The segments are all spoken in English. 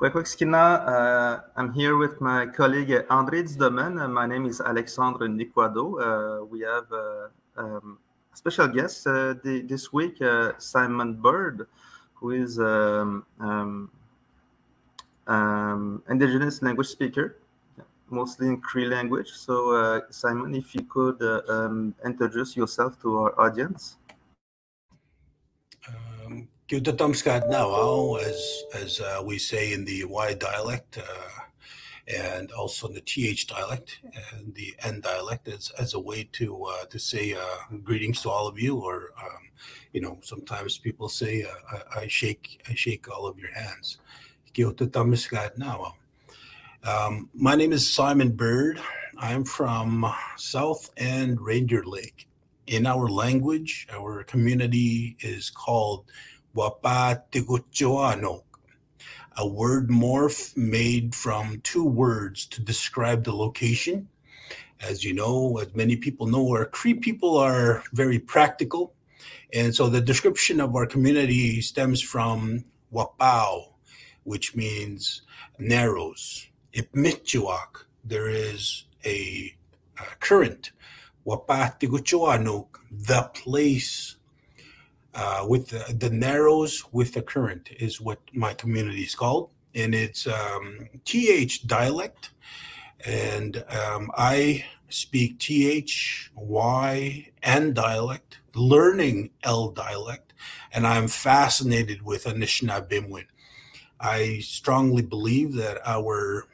Kwekweksina, uh, I'm here with my colleague André Domen. Uh, my name is Alexandre Niquado. Uh, we have uh, um, a special guest uh, the, this week, uh, Simon Bird, who is um, um, um indigenous language speaker, mostly in Cree language. So, Simon, if you could um, introduce yourself to our audience. Now, as as uh, we say in the Y dialect, uh, and also in the TH dialect and the N dialect, as, as a way to uh, to say uh, greetings to all of you, or um, you know, sometimes people say uh, I, I, shake I shake all of your hands. now. Um, my name is Simon Bird. I'm from South End Reindeer Lake. In our language, our community is called Wapatiguchuano, a word morph made from two words to describe the location. As you know, as many people know, our Cree people are very practical. And so the description of our community stems from Wapao, which means narrows. Ipmichuak, there is a, a current. Wapatiguchuanuk, the place uh, with the, the, narrows with the current is what my community is called. And it's um, th dialect. And um, i speak th y and dialect learning l dialect. And i'm fascinated with anishinaabe i strongly believe that our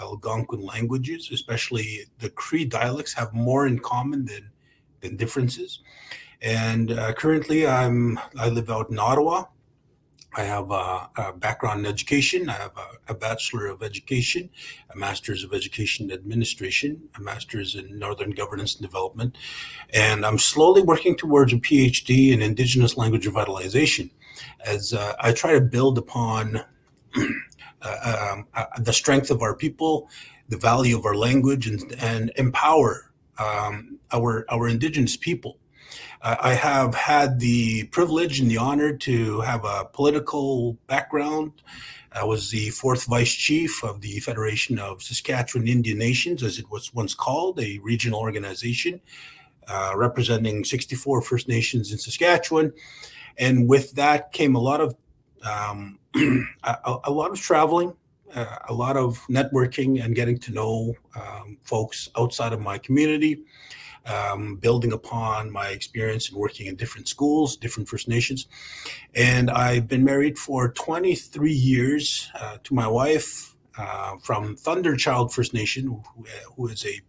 algonquin languages especially the cree dialects have more in common than than differences and uh, currently, I'm I live out in Ottawa. I have a, a background in education. I have a, a, bachelor of education, a master's of education administration, a master's in northern governance and development, and I'm slowly working towards a PhD in Indigenous language revitalization, as uh, I try to build upon. Uh, um, uh, the strength of our people, the value of our language, and, and empower um, our our indigenous people I have had the privilege and the honor to have a political background. I was the fourth vice chief of the Federation of Saskatchewan Indian Nations, as it was once called, a regional organization uh, representing 64 First Nations in Saskatchewan. And with that came a lot of um, a, a, lot of traveling, uh, a lot of networking, and getting to know um, folks outside of my community um, building upon my experience in working in different schools, different First Nations. And I've been married for 23 years uh, to my wife uh, from Thunderchild First Nation, who, who is a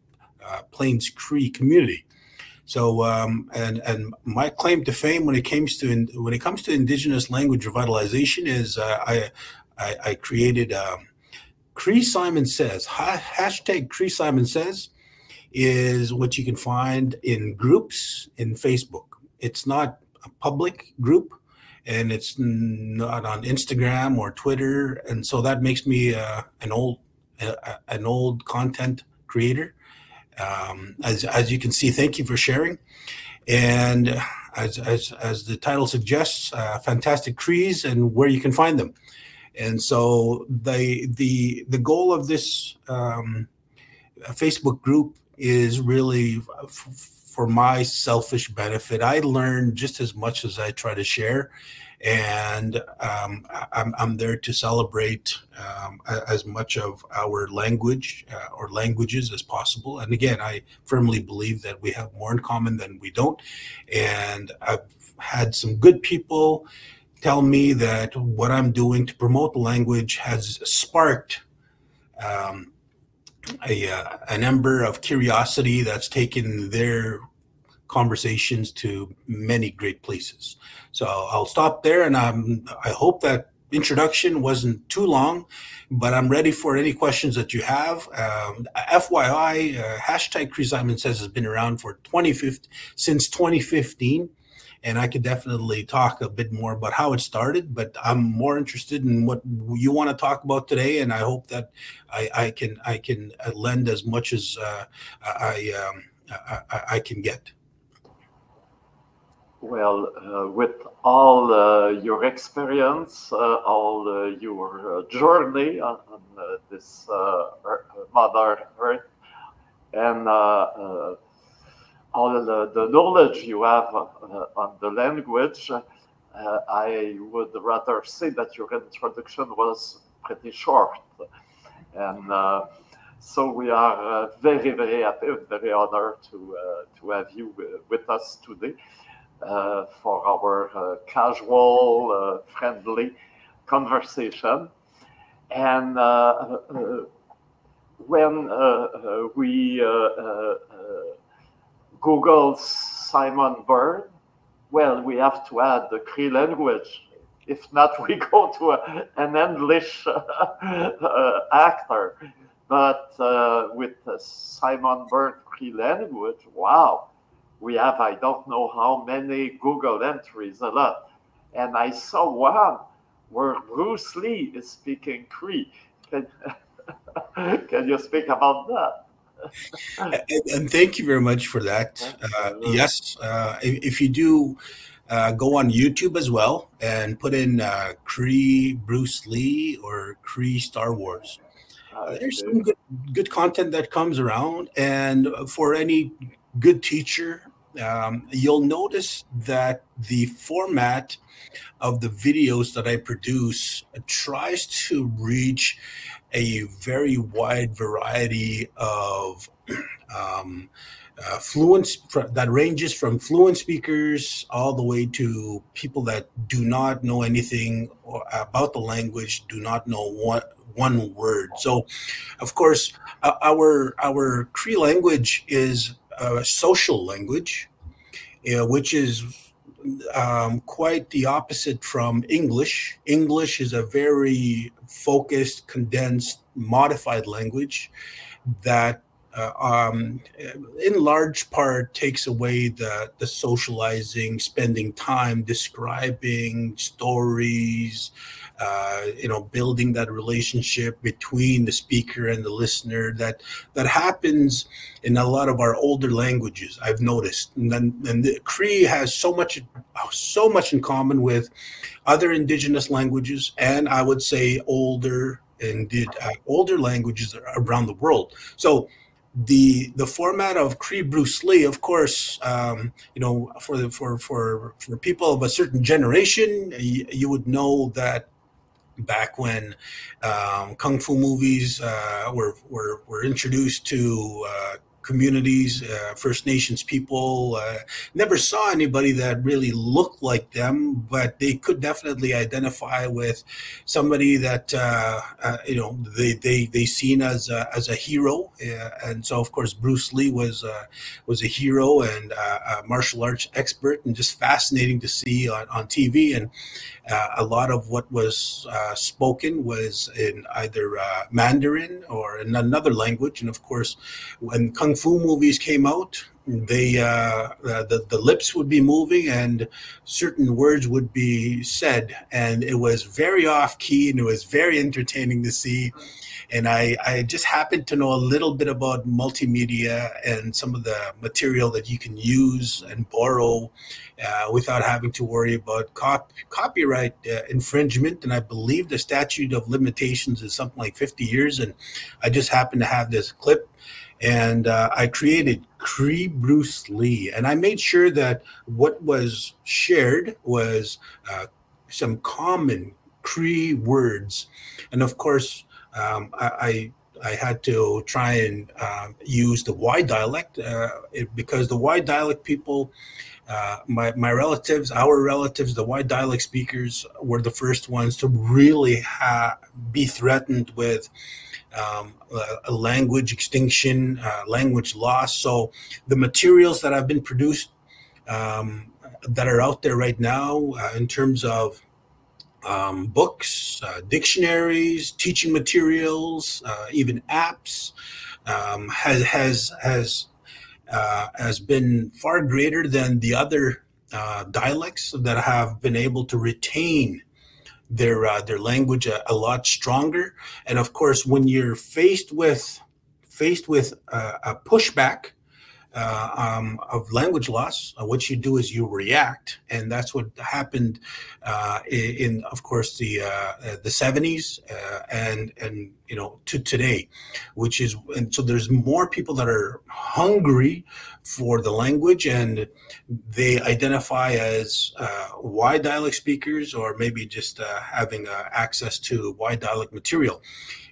uh, Plains Cree community. So, um, and and my claim to fame when it comes to in, when it comes to Indigenous language revitalization is uh, I, I, I created um, Cree Simon Says hashtag Cree Simon Says is what you can find in groups in Facebook. It's not a public group and it's not on Instagram or Twitter. And so that makes me uh, an old uh, an old content creator. Um, as, as you can see, thank you for sharing. And as, as, as the title suggests, uh, fantastic trees and where you can find them. And so the the the goal of this um, Facebook group is really for my selfish benefit. I learn just as much as I try to share, and um, I'm, I'm, there to celebrate um, as much of our language uh, or languages as possible. And again, I firmly believe that we have more in common than we don't. And I've had some good people tell me that what I'm doing to promote the language has sparked um, a, uh, a number of curiosity that's taken their conversations to many great places. So I'll stop there, and I'm, I hope that introduction wasn't too long, but I'm ready for any questions that you have. Um, FYI, uh, hashtag Cree Simon Says has been around for 2015 since 2015 and I could definitely talk a bit more about how it started. But I'm more interested in what you want to talk about today, and I hope that I, I can I can uh, lend as much as uh, I, um, I, I can get. well, uh, with all uh, your experience, uh, all uh, your journey on, on this Mother Earth, and all the, the, knowledge you have on the language, I would rather say that your introduction was pretty short. And so we are uh, very, very happy and very honored to, uh, to have you with us today. Uh, for our uh, casual, uh, friendly conversation. And when we Google Simon Bird, well, we have to add the Cree language. If not, we go to a, an English uh, actor. But uh, with Simon Bird Cree language, wow, we have I don't know how many Google entries, a lot. And I saw one where Bruce Lee is speaking Cree. Can, can you speak about that? And, and, thank you very much for that. Uh, yes, uh, if, if, you do uh, go on YouTube as well and put in uh, Cree Bruce Lee or Cree Star Wars, there's some good, good content that comes around. And for any good teacher um, you'll notice that the format of the videos that I produce tries to reach a very wide variety of um, uh, fluent that ranges from fluent speakers all the way to people that do not know anything about the language, do not know what one word. So, of course, uh, our our Cree language is a social language, know, which is um, quite the opposite from English. English is a very focused, condensed, modified language that, uh, um, in large part, takes away the, the socializing, spending time describing stories, uh, you know, building that relationship between the speaker and the listener that that happens in a lot of our older languages. I've noticed, and then and the Cree has so much so much in common with other indigenous languages, and I would say older and did uh, older languages around the world. So the the format of Cree Bruce Lee, of course, um, you know, for the for for for people of a certain generation, you, you would know that back when um, kung fu movies uh, were, were, were introduced to uh, communities, uh, First Nations people. Uh, never saw anybody that really looked like them, but they could definitely identify with somebody that uh, uh you know they they they seen as a, as a hero. Uh, and so, of course, Bruce Lee was uh, was a hero and a martial arts expert, and just fascinating to see on, on TV. And a lot of what was spoken was in either Mandarin or in another language. And of course, when Kung fu movies came out, they uh, the the lips would be moving and certain words would be said, and it was very off key and it was very entertaining to see. And I, I just happened to know a little bit about multimedia and some of the material that you can use and borrow uh, without having to worry about cop- copyright uh, infringement. And I believe the statute of limitations is something like 50 years. And I just happened to have this clip and uh, I created Cree Bruce Lee, and I made sure that what was shared was uh, some common Cree words, and of course, um, I, I, I had to try and uh, use the Y dialect uh, it, because the Y dialect people. Uh, my, my relatives, our relatives, the Y dialect speakers were the first ones to really ha- be threatened with um, language extinction, uh, language loss. So the materials that have been produced um, that are out there right now uh, in terms of um, books, uh, dictionaries, teaching materials, uh, even apps, um, has has has uh, has been far greater than the other uh, dialects that have been able to retain their uh, their language a, a, lot stronger. And of course, when you're faced with faced with a, a pushback, uh, um, of language loss, uh, what you do is you react, and that's what happened uh, in, in, of course, the uh, the seventies uh, and and you know to today, which is and so there's more people that are hungry for the language, and they identify as uh Y dialect speakers, or maybe just uh, having access to Y dialect material.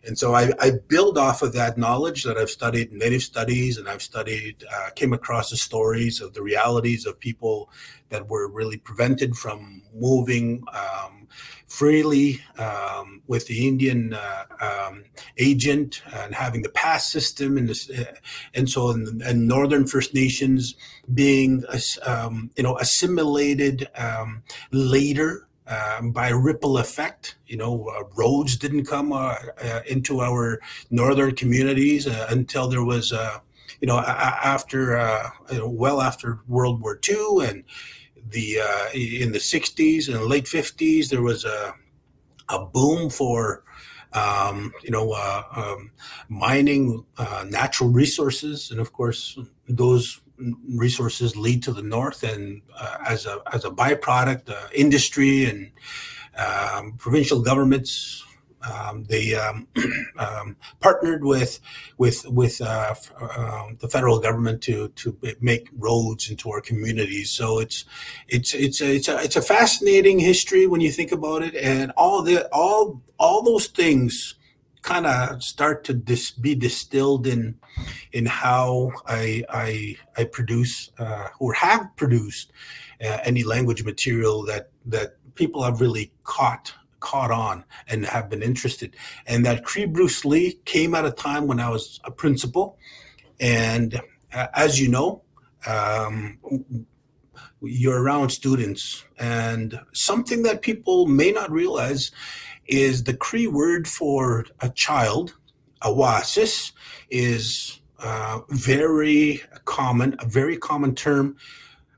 And so I, I, build off of that knowledge that I've studied native studies and I've studied, uh, came across the stories of the realities of people that were really prevented from moving um, freely um, with the Indian uh, um, agent and having the pass system and this, uh, and so in, and Northern First Nations being um, you know assimilated um, later um, by ripple effect. You know, uh, roads didn't come uh, uh, into our northern communities uh, until there was, you know, after, you know, well after World War II and the in the 60s and late 50s, there was a, a boom for um, you know, uh, um, mining uh, natural resources, and of course, those resources lead to the north, and uh, as a as a byproduct, uh, industry and um, provincial governments um, they um, um, partnered with with with uh, uh, the federal government to to make roads into our communities. So it's it's it's a, it's a it's a fascinating history when you think about it, and all the all all those things kind of start to dis- be distilled in in how I I, I produce uh, or have produced uh, any language material that that people have really caught caught on and have been interested. And that Cree Bruce Lee came at a time when I was a principal, and uh, as you know. Um, you're around students and something that people may not realize is the Cree word for a child, awasis, is uh, very common, a very common term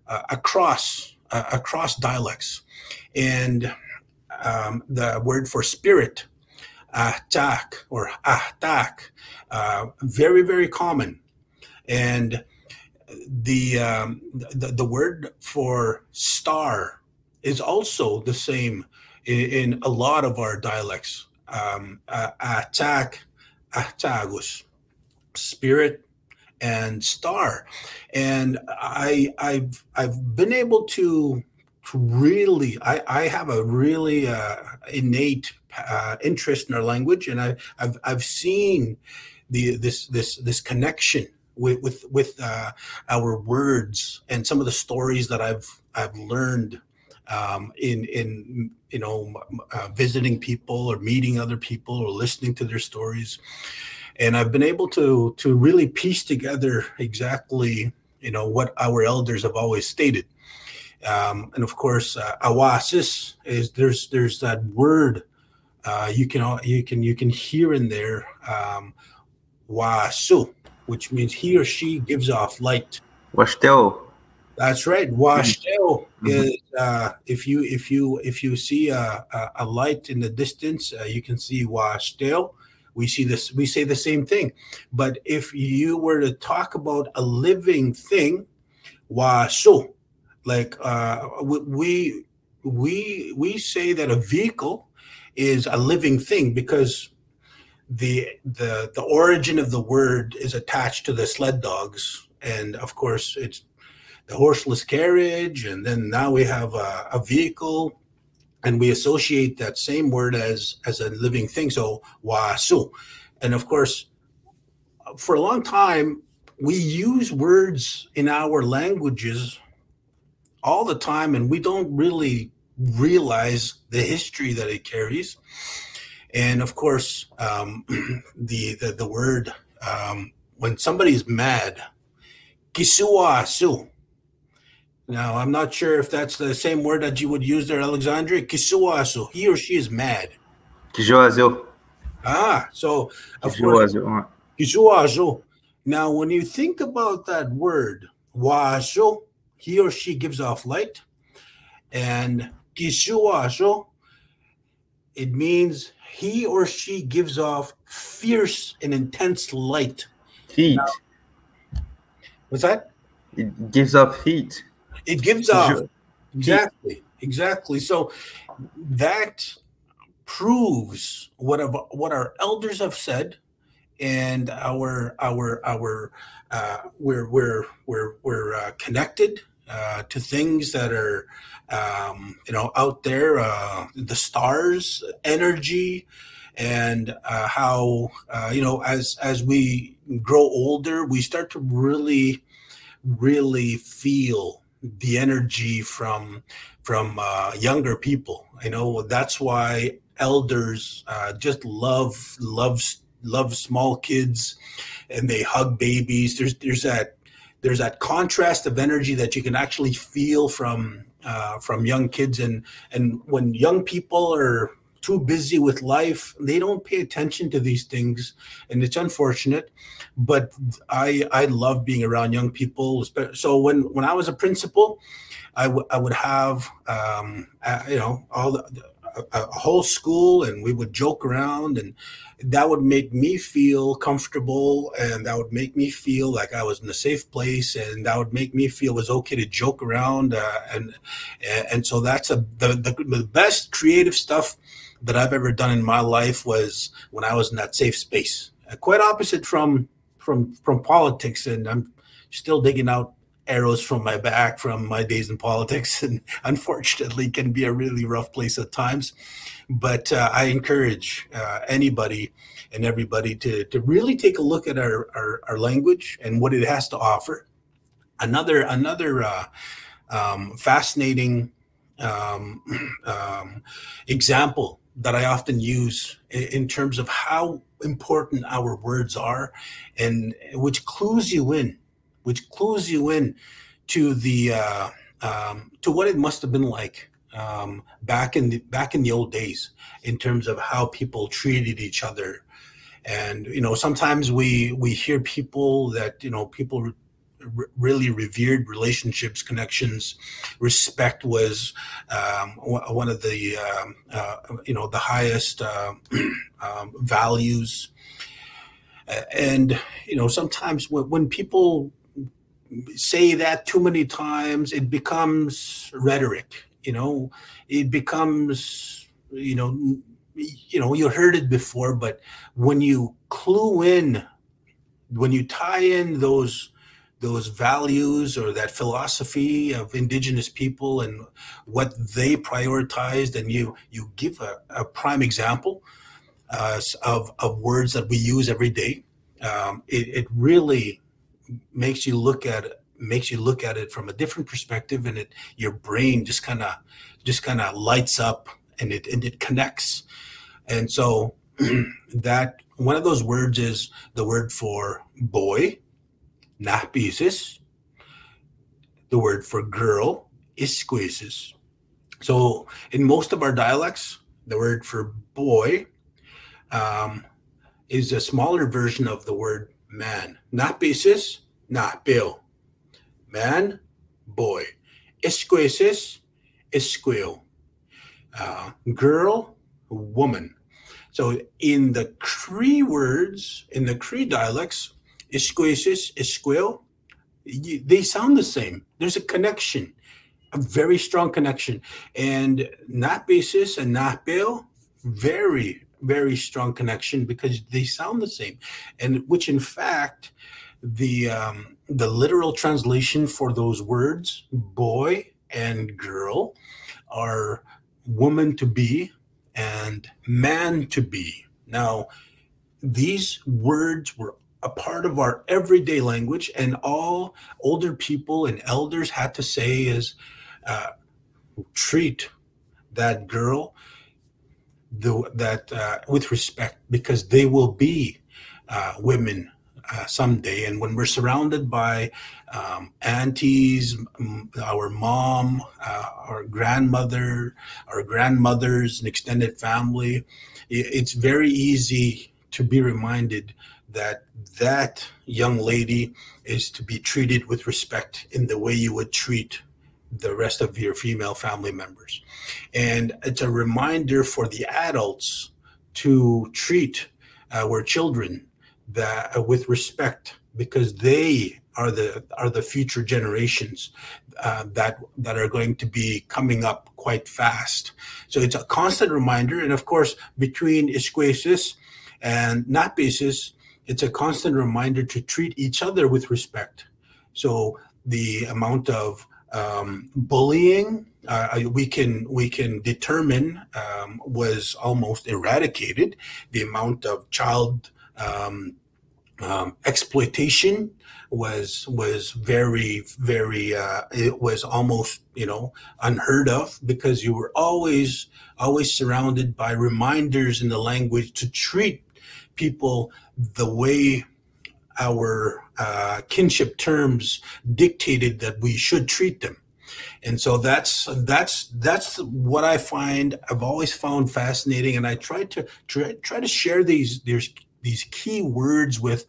uh, across uh, across dialects, and um, the word for spirit, ahtak or ahtak, uh, very very common, and the, um, the the word for star is also the same in, in a lot of our dialects. Um, uh, attack, atagus, spirit, and star, and I I've I've been able to really I, I have a really uh, innate uh, interest in our language, and I, I've I've seen the this this this connection with with with uh, our words and some of the stories that I've I've learned um, in in you know uh, visiting people or meeting other people or listening to their stories. And i've been able to to really piece together exactly you know what our elders have always stated um, and of course uh, awasis is there's there's that word uh, you can you can you can hear in there um, wasu which means he or she gives off light Washteo. That's right. Washteo mm-hmm. is uh, if you if you if you see a, a, a light in the distance, uh, you can see washteo. We see this. We say the same thing, but if you were to talk about a living thing, wasu, like uh, we we we say that a vehicle is a living thing because the the the origin of the word is attached to the sled dogs. And of course it's the horseless carriage, and then now we have a, a vehicle, and we associate that same word as as a living thing. So wasu, and of course, for a long time we use words in our languages all the time, and we don't really realize the history that it carries. And of course, um, the, the, the word um, when somebody's mad, kisuasu, now, I'm not sure if that's the same word that you would use there, Alexandre. Kisuasu. He or she is mad. Kijuazu. Ah, so of course. Kisuazu. Now, when you think about that word, wasu, he or she gives off light. And kisuasu, it means he or she gives off fierce and intense light. Heat. Now, What's that? It gives off heat. It gives off exactly, exactly. So that proves what of, what our elders have said, and our our our uh, we're we're we're we're uh, connected uh, to things that are um, you know out there, uh, the stars, energy, and uh, how uh, you know as as we grow older, we start to really really feel the energy from from uh, younger people. I know that's why elders just love love love small kids, and they hug babies. There's there's that there's that contrast of energy that you can actually feel from uh, from young kids, and and when young people are too busy with life they don't pay attention to these things. And it's unfortunate but i i love being around young people. So when when i was a principal I, w- I would have um, uh, you know all the, a, a, whole school and we would joke around and that would make me feel comfortable and that would make me feel like I was in a safe place and that would make me feel it was okay to joke around uh, and and so that's a the, the, the best creative stuff that I've ever done in my life was when I was in that safe space. Quite opposite from from from politics, and I'm still digging out arrows from my back from my days in politics, and unfortunately, can be a really rough place at times. But uh, I encourage uh, anybody and everybody to to really take a look at our, our, our language and what it has to offer. Another another uh, um, fascinating um, um, example that I often use in terms of how important our words are, and which clues you in, which clues you in to the uh, um, to what it must have been like um, back in the back in the old days in terms of how people treated each other, and you know sometimes we we hear people that you know people really revered relationships, connections. Respect was um, one of the um, uh, you know the highest uh, um, values. And you know sometimes when, when people say that too many times, it becomes rhetoric. You know, it becomes you know you know you heard it before, but when you clue in, when you tie in those those values or that philosophy of indigenous people and what they prioritized and you you give a, a prime example uh, of, of words that we use every day um, it, it really makes you look at it makes you look at it from a different perspective and it your brain just kind of just kind of lights up and it and it connects and so that one of those words is the word for boy Nahbisis. The word for girl is squeezes. So in most of our dialects, the word for boy um, is a smaller version of the word man. not basis, not bill. Man, boy. Esquesis, esquil. Uh, girl, woman. So in the Cree words, in the Cree dialects, Esqueces, Esquil, they sound the same. There's a connection, a very strong connection. And not basis and not bill, very, very strong connection because they sound the same. And which in fact, the um, the literal translation for those words, boy and girl, are woman to be and man to be. Now, these words were a part of our everyday language, and all older people and elders had to say is uh, treat that girl the, that uh, with respect because they will be uh, women uh, someday. And when we're surrounded by um, aunties, our mom, uh, our grandmother, our grandmothers, and extended family, it's very easy to be reminded that that young lady is to be treated with respect in the way you would treat the rest of your female family members. And it's a reminder for the adults to treat our children that uh, with respect because they are the are the future generations uh, that that are going to be coming up quite fast. So it's a constant reminder, and of course, between Esquesis and Napisis, it's a constant reminder to treat each other with respect. So the amount of um, bullying uh, we can we can determine um, was almost eradicated. The amount of child um, um, exploitation was was very very uh, it was almost you know unheard of because you were always always surrounded by reminders in the language to treat people the way our uh, kinship terms dictated that we should treat them. And so that's that's that's what i find i've always found fascinating. And i try to try, try to share these these these key words with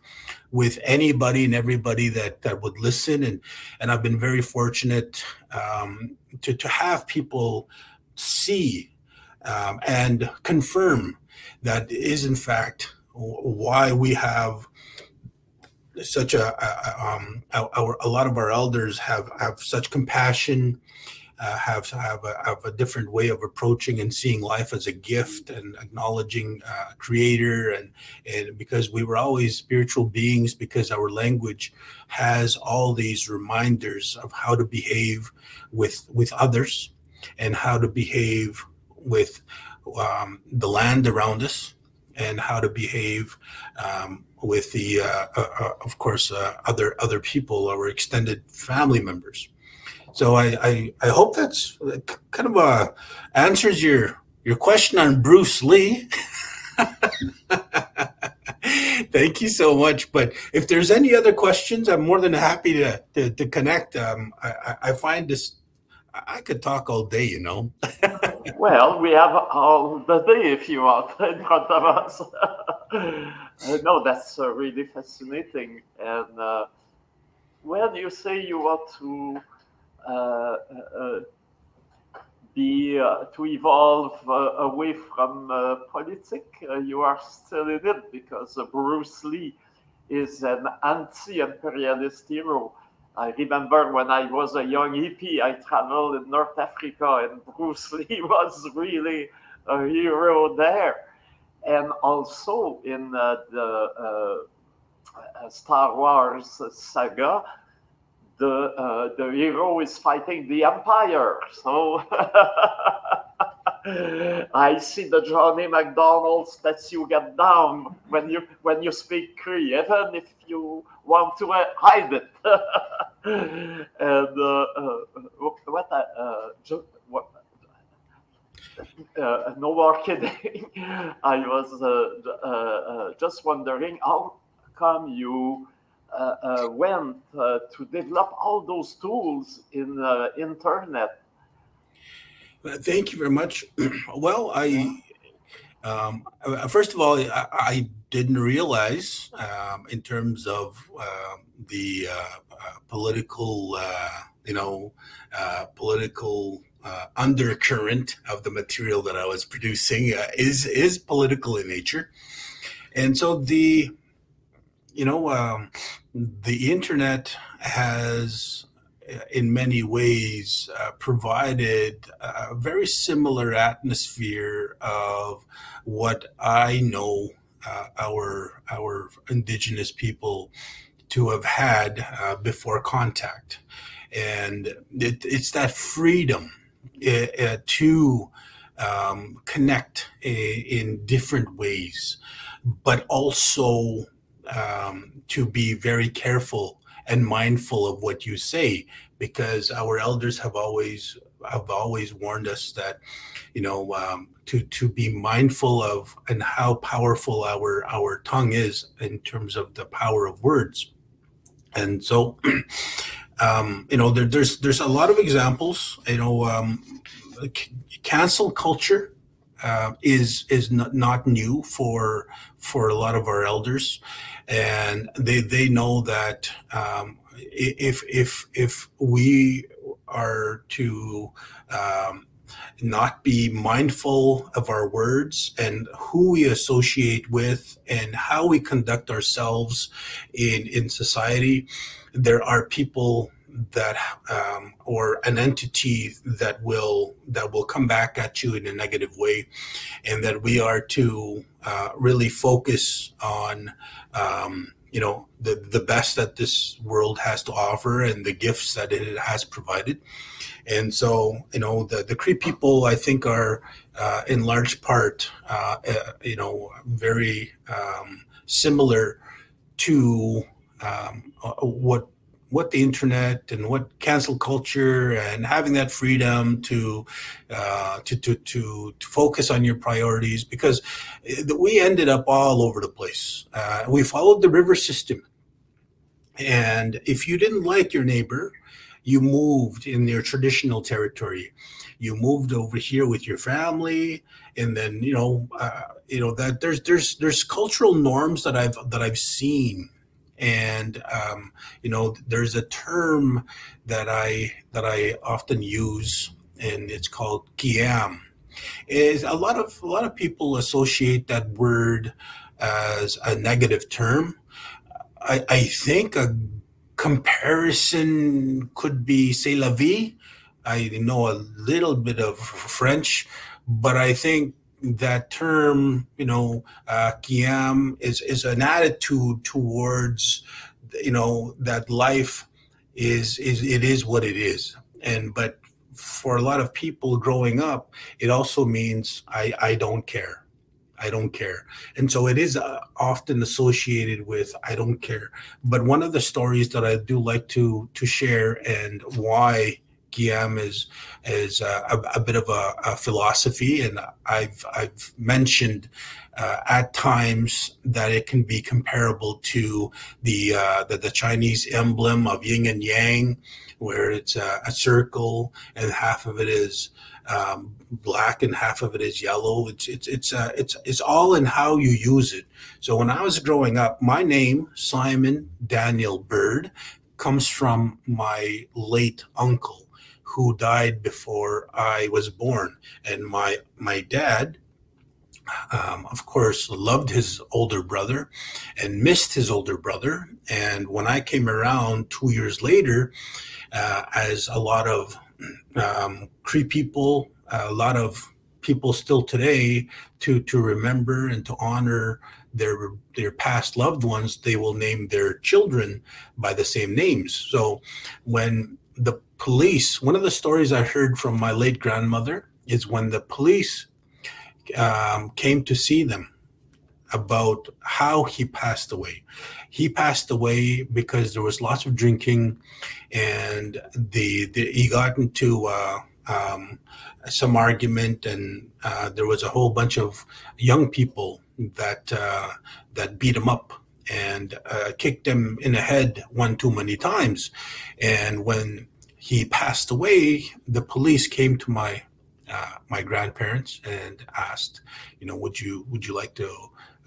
with anybody and everybody that that would listen. And and I've been very fortunate um, to to have people see um, and confirm that is in fact why we have such a, a um, our, a lot of our elders have have such compassion uh, have have a, have a, different way of approaching and seeing life as a gift and acknowledging uh, creator. And and because we were always spiritual beings because our language has all these reminders of how to behave with with others and how to behave with um, the land around us and how to behave um, with the uh, uh, uh of course uh, other other people our extended family members so I, I, I hope that's kind of uh, answers your your question on Bruce Lee. Thank you so much. But if there's any other questions, I'm more than happy to to, to connect. Um, I, I find this I could talk all day, you know. well, we have all the day if you want in front of us. no, that's uh, really fascinating. And uh, when you say you want to uh, uh, be uh, to evolve away from politics. you are still in it because Bruce Lee is an anti-imperialist hero. I remember when I was a young hippie, I traveled in North Africa, and Bruce Lee was really a hero there. And also in uh, the uh, Star Wars saga, the uh, the hero is fighting the empire. So I see the John A. Macdonald statue get down when you when you speak Cree, even if you want to uh, hide it. and uh, uh what uh, what. Uh, no more kidding. I was just wondering how come you uh, uh, went uh, to develop all those tools in the internet? Thank you very much. well, I um, first of all, I, I didn't realize um, in terms of uh, the uh, uh, political, you know, political undercurrent of the material that I was producing is is political in nature, and so the you know, um, the internet has, uh, in many ways, uh, provided a very similar atmosphere of what I know uh, our our indigenous people to have had uh, before contact, and it, it's that freedom uh, to um, connect in different ways, but also um, to be very careful and mindful of what you say because our elders have always have always warned us that you know um, to to be mindful of and how powerful our our tongue is in terms of the power of words. And so um, you know there, there's there's a lot of examples you know um, cancel culture uh, is is not, not new for for a lot of our elders. And they they know that um, if if if we are to um, not be mindful of our words and who we associate with and how we conduct ourselves in in society. There are people that um, or an entity that will that will come back at you in a negative way and that we are to uh, really focus on um, you know the the best that this world has to offer and the gifts that it has provided and so you know the the cree people i think are uh, in large part uh, uh, you know very um, similar to um, uh, what what the internet and what cancel culture and having that freedom to uh, to, to to to focus on your priorities because we ended up all over the place. Uh, we followed the river system, and if you didn't like your neighbor, you moved in their traditional territory. You moved over here with your family, and then you know uh, you know that there's there's there's cultural norms that I've that I've seen. And um, you know there's a term that i that i often use and it's called kiam is a lot of a lot of people associate that word as a negative term. I, I think a comparison could be c'est la vie i know a little bit of french but i think that term, you know, uh, is is an attitude towards, you know, that life is is it is what it is, and but for a lot of people growing up, it also means I I don't care. I don't care. And so it is uh, often associated with I don't care. But one of the stories that I do like to to share and why Kiam is is uh, a, a, bit of a, a, philosophy, and I've I've mentioned uh, at times that it can be comparable to the, uh, the, the Chinese emblem of yin and yang, where it's a circle and half of it is um, black and half of it is yellow. It's it's it's uh, it's it's all in how you use it. So when I was growing up, my name Simon Daniel Bird comes from my late uncle who died before I was born. And my my dad, um, of course, loved his older brother and missed his older brother. And when I came around two years later, uh, as a lot of um, Cree people, a lot of people still today, to to remember and to honor their their past loved ones, they will name their children by the same names. So when the police, one of the stories I heard from my late grandmother is when the police um, came to see them about how he passed away. He passed away because there was lots of drinking, and the, the he got into uh, um, some argument, and uh, there was a whole bunch of young people that uh, that beat him up and uh, kicked him in the head one too many times. And when he passed away, the police came to my uh, my grandparents and asked, you know, would you would you like to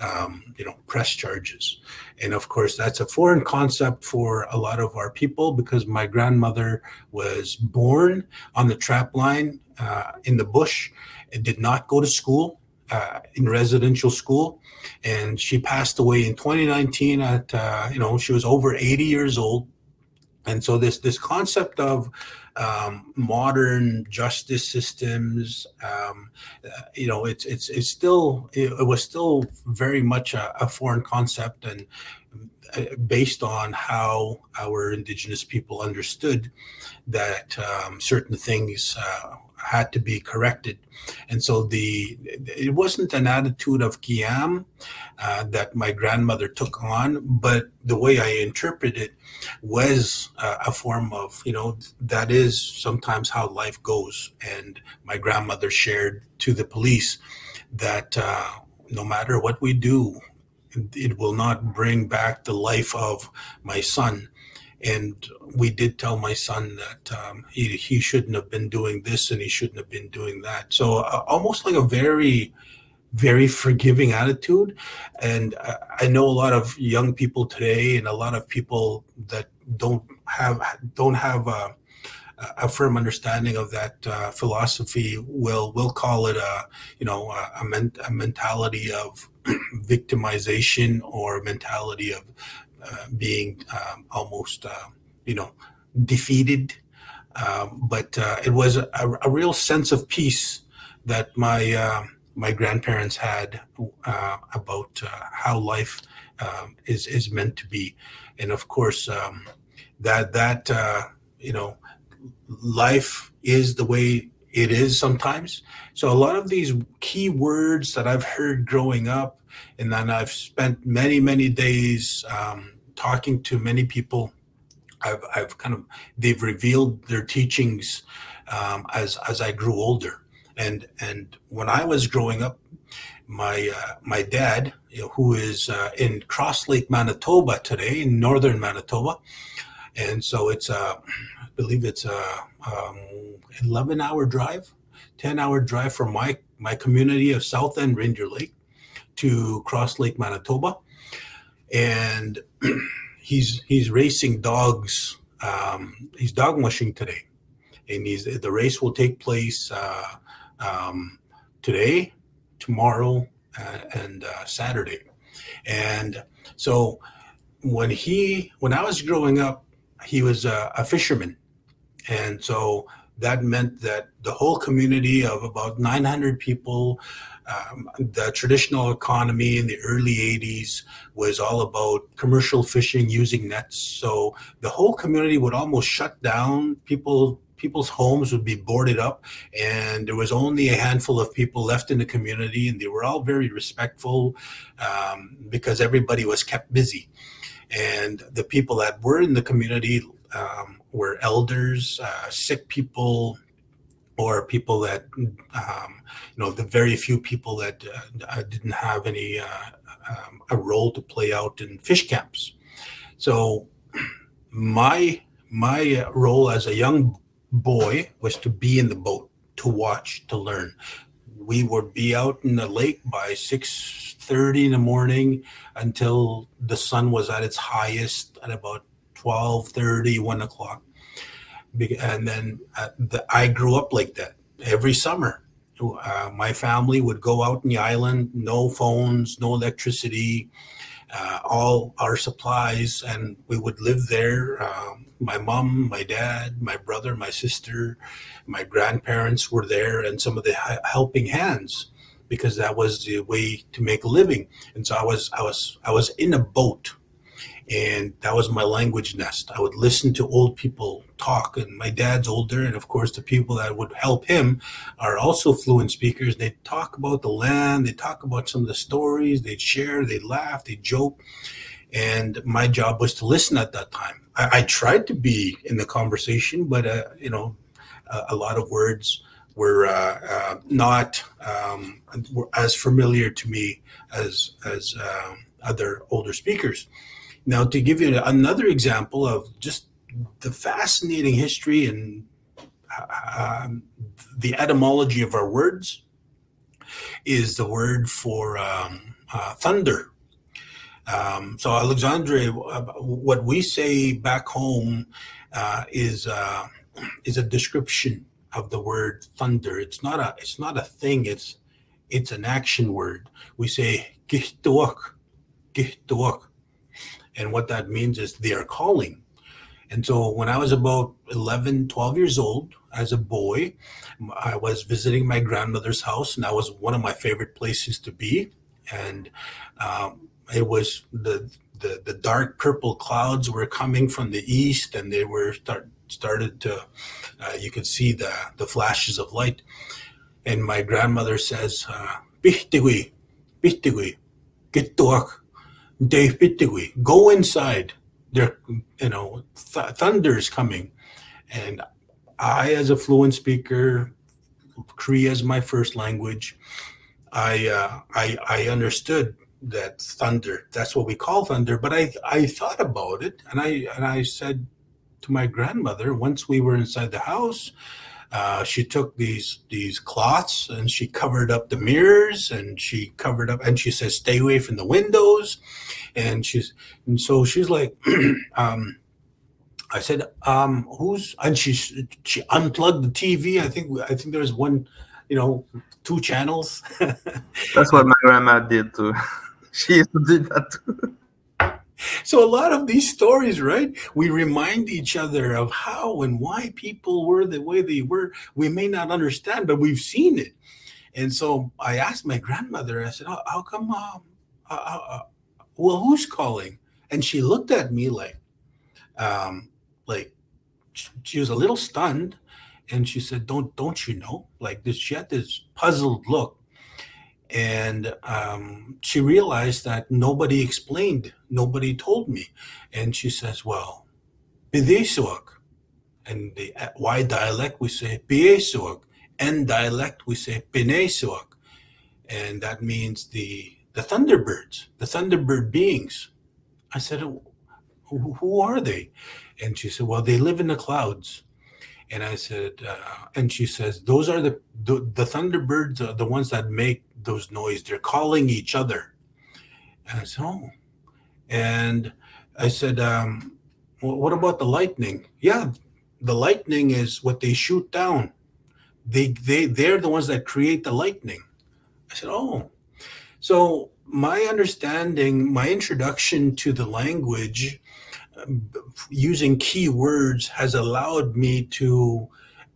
um, you know press charges? And of course, that's a foreign concept for a lot of our people because my grandmother was born on the trap line uh, in the bush and did not go to school. Uh, in residential school, and she passed away in 2019 at uh, you know she was over 80 years old and so this this concept of um, modern justice systems, um, uh, you know, it's it's it's still it, was still very much a, a foreign concept and based on how our indigenous people understood that um, certain things uh, had to be corrected. And so the it wasn't an attitude of Kiam uh, that my grandmother took on, but the way I interpret it was uh, a form of, you know, that is sometimes how life goes. And my grandmother shared to the police that uh, no matter what we do, it will not bring back the life of my son. And we did tell my son that um, he, he shouldn't have been doing this and he shouldn't have been doing that. So uh, almost like a very very forgiving attitude. And uh, i know a lot of young people today and a lot of people that don't have don't have a, a firm understanding of that uh, philosophy will will call it a you know a, men- a mentality of victimization or mentality of uh, being um, almost uh, you know defeated. Um, but uh, it was a, a, real sense of peace that my uh, my grandparents had uh, about how life um, is is meant to be. And of course um, that that you know life is the way it is sometimes. So a lot of these key words that I've heard growing up, and then I've spent many many days um, talking to many people. I've, I've kind of they've revealed their teachings um, as as I grew older, and and when I was growing up, my uh, my dad, you know, who is uh, in Cross Lake, Manitoba today, in northern Manitoba, and so it's uh, believe it's a um, 11 hour drive, 10 hour drive from my, my community of South End Reindeer Lake to Cross Lake, Manitoba. And he's, he's racing dogs. Um, he's dog mushing today. And he's, the race will take place uh, um, today, tomorrow, uh, and uh, Saturday. And so when he, when I was growing up, he was a, a fisherman and so that meant that the whole community of about 900 people, um, the traditional economy in the early 80s was all about commercial fishing using nets. So the whole community would almost shut down. People people's homes would be boarded up and there was only a handful of people left in the community and they were all very respectful um, because everybody was kept busy and the people that were in the community um, were elders, uh, sick people, or people that, um, you know, the very few people that uh, didn't have any uh, um, a role to play out in fish camps. So my my role as a young boy was to be in the boat, to watch, to learn. We would be out in the lake by six thirty in the morning until the sun was at its highest at about 12 30 1 o'clock. And then uh, the, i grew up like that. Every summer uh, my family would go out in the island no phones no electricity uh, all our supplies and we would live there um, my mom my dad my brother my sister my grandparents were there and some of the helping hands because that was the way to make a living. And so i was i was i was in a boat and that was my language nest. I would listen to old people talk, and my dad's older, and of course, the people that would help him are also fluent speakers. They'd talk about the land, they'd talk about some of the stories, they'd share, they'd laugh, they'd joke. And my job was to listen at that time. I, I tried to be in the conversation, but uh, you know, a, a, lot of words were uh, uh, not um, were as familiar to me as as um, other older speakers. Now, to give you another example of just the fascinating history and uh, the etymology of our words, is the word for um, uh, thunder. Um, so, Alexandre, what we say back home uh, is uh, is a description of the word thunder. It's not a it's not a thing. It's it's an action word. We say gihtuak, gihtuak. And what that means is they are calling. And so when I was about 11, 12 years old, as a boy, I was visiting my grandmother's house, and that was one of my favorite places to be. And um, it was the, the, the dark purple clouds were coming from the east, and they were start, started to, uh, you could see the, the flashes of light. And my grandmother says, uh, Bihtigui, Bihtigui, get to work Dave Pittigui, go inside. There, you know, th- thunder's coming. And I, as a fluent speaker, Cree as my first language, I, uh, I, I understood that thunder. That's what we call thunder. But I, I thought about it, and I, and I said to my grandmother once we were inside the house, uh, she took these these cloths and she covered up the mirrors and she covered up and she says stay away from the windows and she's and so she's like um, I said, um, "Who's?" And she she unplugged the TV. I think I think there's one, you know, two channels. That's what my grandma did too. she used to do that too. So a lot of these stories, right? We remind each other of how and why people were the way they were. We may not understand, but we've seen it. And so I asked my grandmother. I said, "How, come? Um, uh, uh, uh well, who's calling?" And she looked at me like, um, like she was a little stunned, and she said, "Don't don't you know?" Like this, she had this puzzled look, and um, she realized that nobody explained, nobody told me, and she says, "Well, bidesuak," and the Y dialect we say biesuak, N dialect we say pinesuak, and that means the the thunderbirds, the thunderbird beings. I said, "Who are they?" And she said, Well, they live in the clouds. And I said, uh, and she says, Those are the, the, the Thunderbirds, are the ones that make those noise. They're calling each other. And I said, Oh. And I said, um, well, What about the lightning? Yeah, the lightning is what they shoot down. They, they, they're the ones that create the lightning. I said, Oh. So my understanding, my introduction to the language using keywords has allowed me to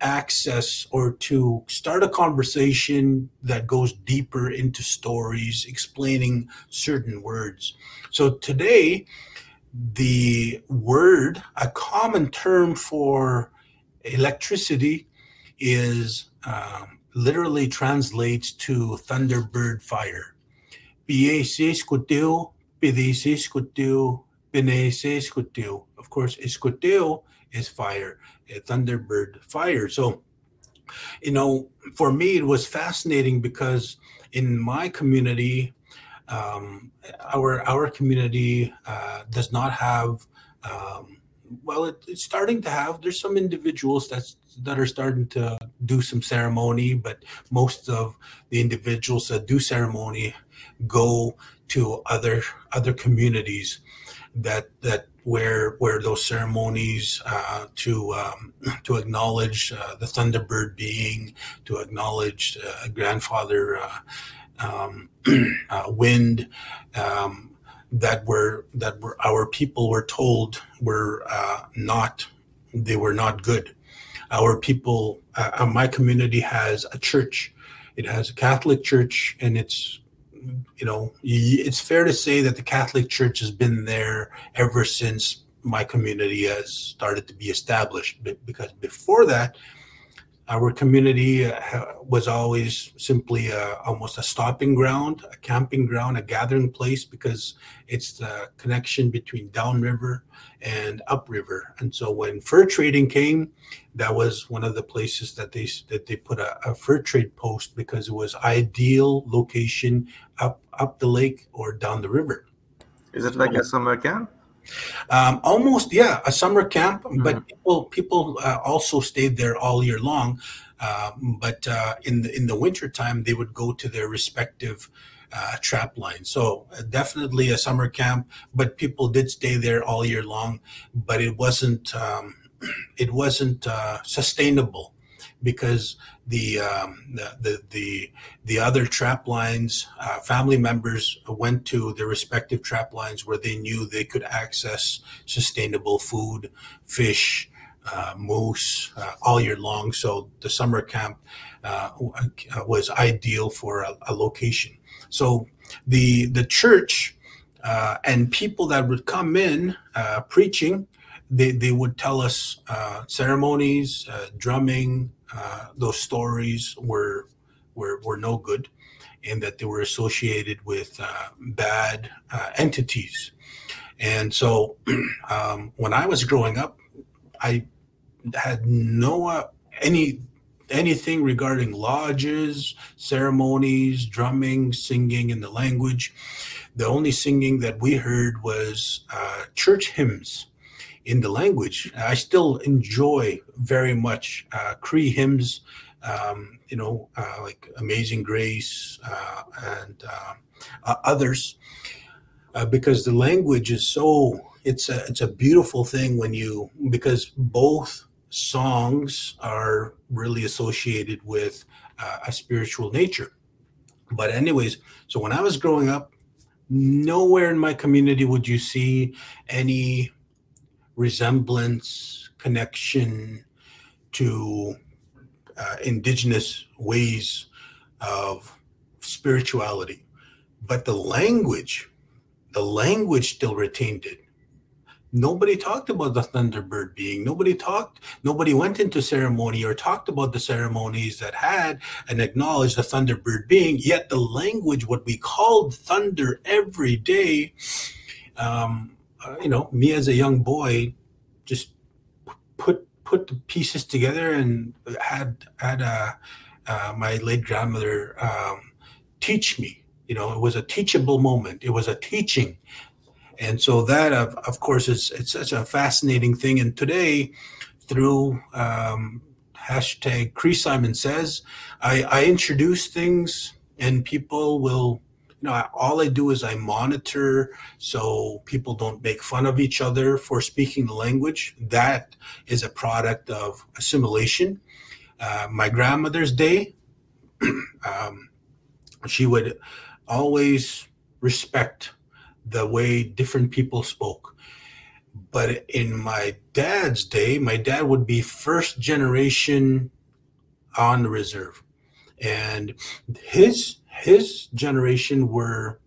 access or to start a conversation that goes deeper into stories explaining certain words. So today, the word, a common term for electricity, is um, literally translates to thunderbird fire. Benese escuteo. Of course, escuteo is fire, a thunderbird fire. So, you know, for me, it was fascinating because in my community, um, our our community uh, does not have. Um, well, it, it's starting to have. There's some individuals that's that are starting to do some ceremony, but most of the individuals that do ceremony go to other other communities that that where where those ceremonies uh, to um, to acknowledge uh, the Thunderbird being, to acknowledge uh, grandfather uh, um, uh, Wind, um, that were that were our people were told were uh, not they were not good. Our people, my community has a church. It has a Catholic church, and it's you know, it's fair to say that the Catholic Church has been there ever since my community has started to be established. Because before that, our community uh, was always simply a, almost a stopping ground, a camping ground, a gathering place because it's the connection between downriver and upriver. And so when fur trading came, that was one of the places that they that they put a, a fur trade post because it was ideal location up up the lake or down the river. Is it like a summer camp? Um, almost, yeah, a summer camp. Mm-hmm. But people people uh, also stayed there all year long. Uh, but uh, in the in the winter time, they would go to their respective uh, trap lines. So uh, definitely a summer camp. But people did stay there all year long. But it wasn't um, it wasn't uh, sustainable because the, um, the, the the the other trap lines, uh, family members went to their respective trap lines where they knew they could access sustainable food, fish, uh, moose uh, all year long. So the summer camp uh, was ideal for a, a, location. So the the church uh, and people that would come in uh, preaching they, they would tell us uh, ceremonies, uh, drumming, uh, those stories were, were, were no good and that they were associated with uh, bad uh, entities. And so um, when I was growing up, I had no uh, any anything regarding lodges, ceremonies, drumming, singing in the language. The only singing that we heard was church hymns in the language. I still enjoy very much uh, Cree hymns, um, you know, uh, like Amazing Grace uh, and uh, others, uh, because the language is so it's a it's a beautiful thing when you because both songs are really associated with uh, a spiritual nature. But anyways, so when I was growing up, nowhere in my community would you see any resemblance, connection to uh, indigenous ways of spirituality. But the language, the language still retained it. Nobody talked about the Thunderbird being. Nobody talked, nobody went into ceremony or talked about the ceremonies that had and acknowledged the Thunderbird being. Yet the language, what we called thunder every day, um, uh, you know, me as a young boy, just put put the pieces together and had had uh, uh, my late grandmother um, teach me. You know, it was a teachable moment. It was a teaching and so that of, of course is it's such a fascinating thing and today through um, hashtag Cree Simon says I, I introduce things and people will you know all I do is I monitor so people don't make fun of each other for speaking the language that is a product of assimilation uh, my grandmother's day um, she would always respect the way different people spoke. But in my dad's day, my dad would be first generation on the reserve. And his his generation were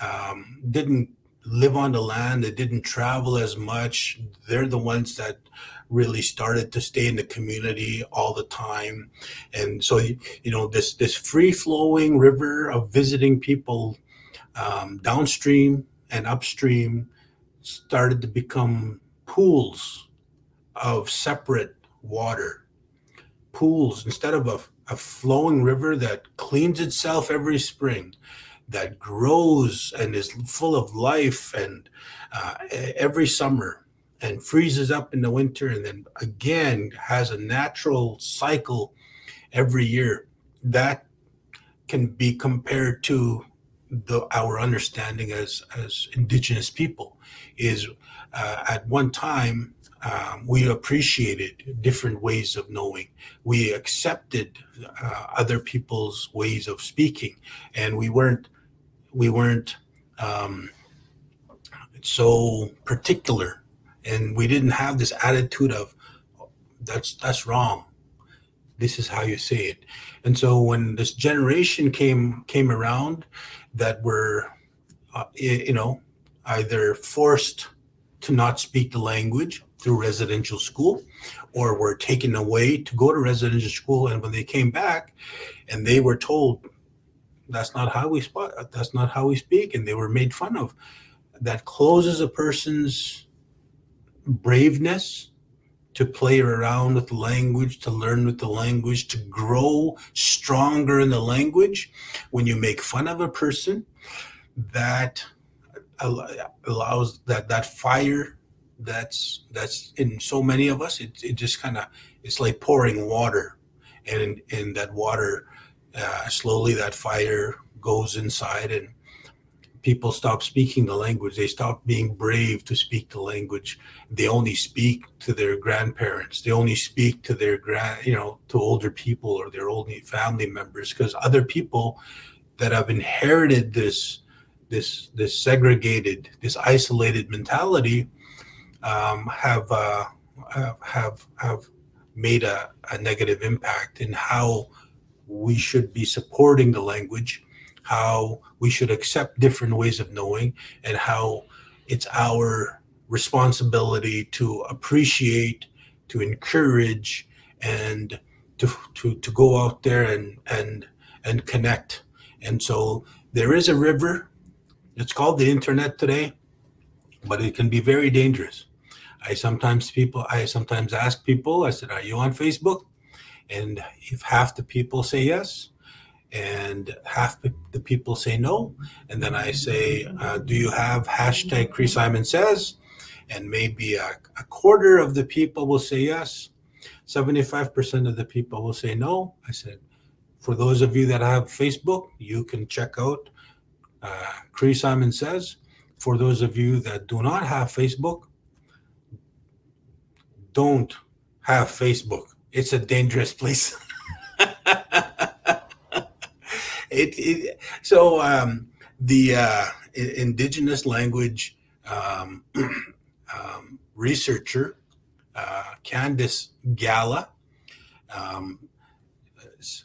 um, didn't live on the land. They didn't travel as much. They're the ones that really started to stay in the community all the time. And so, you know, this this free flowing river of visiting people um, downstream and upstream started to become pools of separate water. Pools instead of a, a flowing river that cleans itself every spring, that grows and is full of life and uh, every summer and freezes up in the winter and then again has a natural cycle every year that can be compared to the, our understanding as as indigenous people is uh, at one time um, we appreciated different ways of knowing. We accepted uh, other people's ways of speaking, and we weren't we weren't um, so particular, and we didn't have this attitude of that's that's wrong. This is how you say it. And so when this generation came came around, that were, uh, you know, either forced to not speak the language through residential school or were taken away to go to residential school and when they came back and they were told that's not how we speak that's not how we speak and they were made fun of that closes a person's braveness to play around with language, to learn with the language, to grow stronger in the language. When you make fun of a person, that allows that that fire that's that's in so many of us. It, it just kind of it's like pouring water, and and that water uh, slowly that fire goes inside and people stop speaking the language. They stop being brave to speak the language. They only speak to their grandparents. They only speak to their grand, you know, to older people or their old family members because other people that have inherited this, this, this segregated, this isolated mentality um, have, uh, have, have, made a, a negative impact in how we should be supporting the language how we should accept different ways of knowing and how it's our responsibility to appreciate to encourage and to, to, to go out there and, and, and connect. And so there is a river. It's called the internet today, but it can be very dangerous. I sometimes people I sometimes ask people, I said, Are you on Facebook? And if half the people say yes, and half the people say no. And then I say, uh, Do you have hashtag Cree Simon says? And maybe a, a, quarter of the people will say yes. 75% of the people will say no. I said, For those of you that have Facebook, you can check out uh, Cree Simon says. for those of you that do not have Facebook, don't have Facebook. It's a dangerous place. it, it, so um, the uh, indigenous language um, um, researcher uh, Candace Galla um,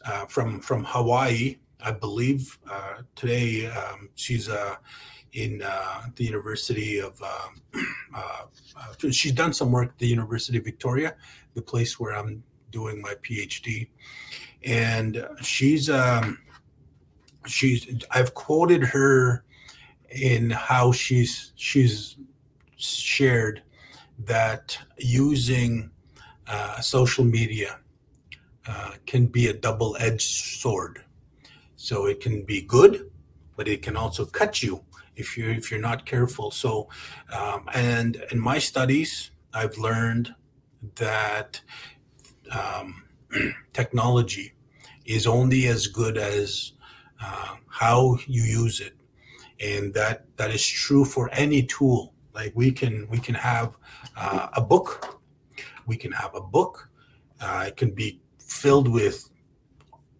uh, from from Hawaii, I believe. Uh, today um, she's uh, in uh, the University of. Um, she's done some work at the University of Victoria, the place where I'm doing my PhD, and she's um, she's I've quoted her in how she's she's shared that using uh, social media uh, can be a double-edged sword. So it can be good, but it can also cut you if you if you're not careful. So, um, and in my studies, I've learned that um, technology is only as good as uh, how you use it, and that that is true for any tool. Like we can we can have uh, a book, we can have a book. Uh, it can be filled with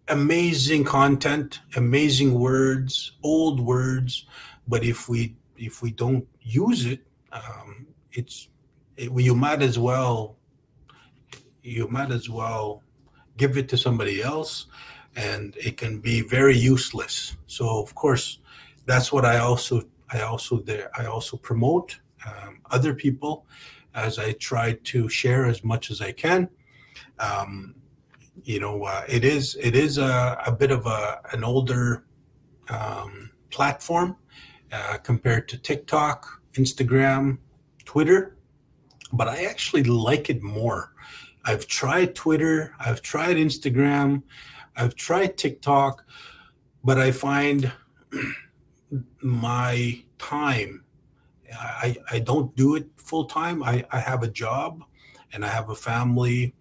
amazing content, amazing words, old words. But if we if we don't use it, um, it's it, you might as well you might as well give it to somebody else and it can be very useless so of course that's what i also i also there i also promote um, other people as I try to share as much as I can. Um, you know, uh, it is it is a, a bit of a an older um, platform uh, compared to TikTok, Instagram, Twitter, but I actually like it more. I've tried Twitter, I've tried Instagram, I've tried TikTok, but I find my time I, I don't do it full time. I, I have a job and I have a family,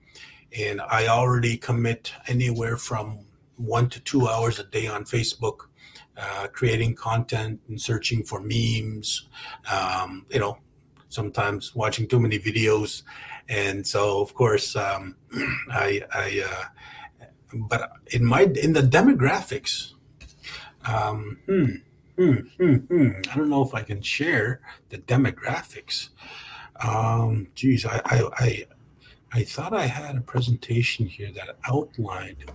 and I already commit anywhere from one to two hours a day on Facebook, uh, creating content and searching for memes. Um, you know, sometimes watching too many videos, and so of course um, I, I uh, but in my in the demographics, um, hmm, Hmm, hmm, hmm. I don't know if I can share the demographics. Um, geez, I, I, I, I thought I had a presentation here that outlined.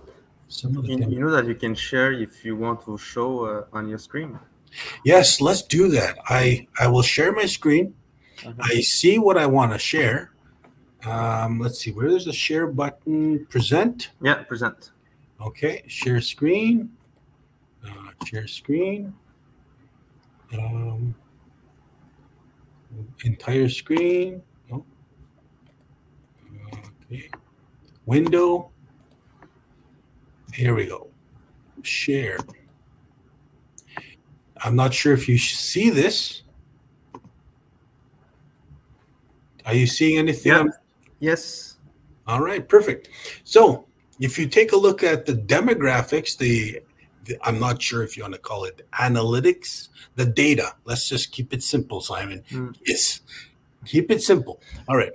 You, you know that you can share if you want to show uh, on your screen. Yes, let's do that. I I will share my screen. Uh-huh. I see what I want to share. Um, let's see, where there's a share button? Present. Yeah, present. Okay, share screen. Uh, share screen um, entire screen. Oh. Okay. Window. Here we go. Share. I'm not sure if you see this. Are you seeing anything? Yeah. Yes. All right, perfect. So if you take a look at the demographics, the I'm not sure if you want to call it analytics, the data. Let's just keep it simple, Simon. Mm. Yes, keep it simple. All right.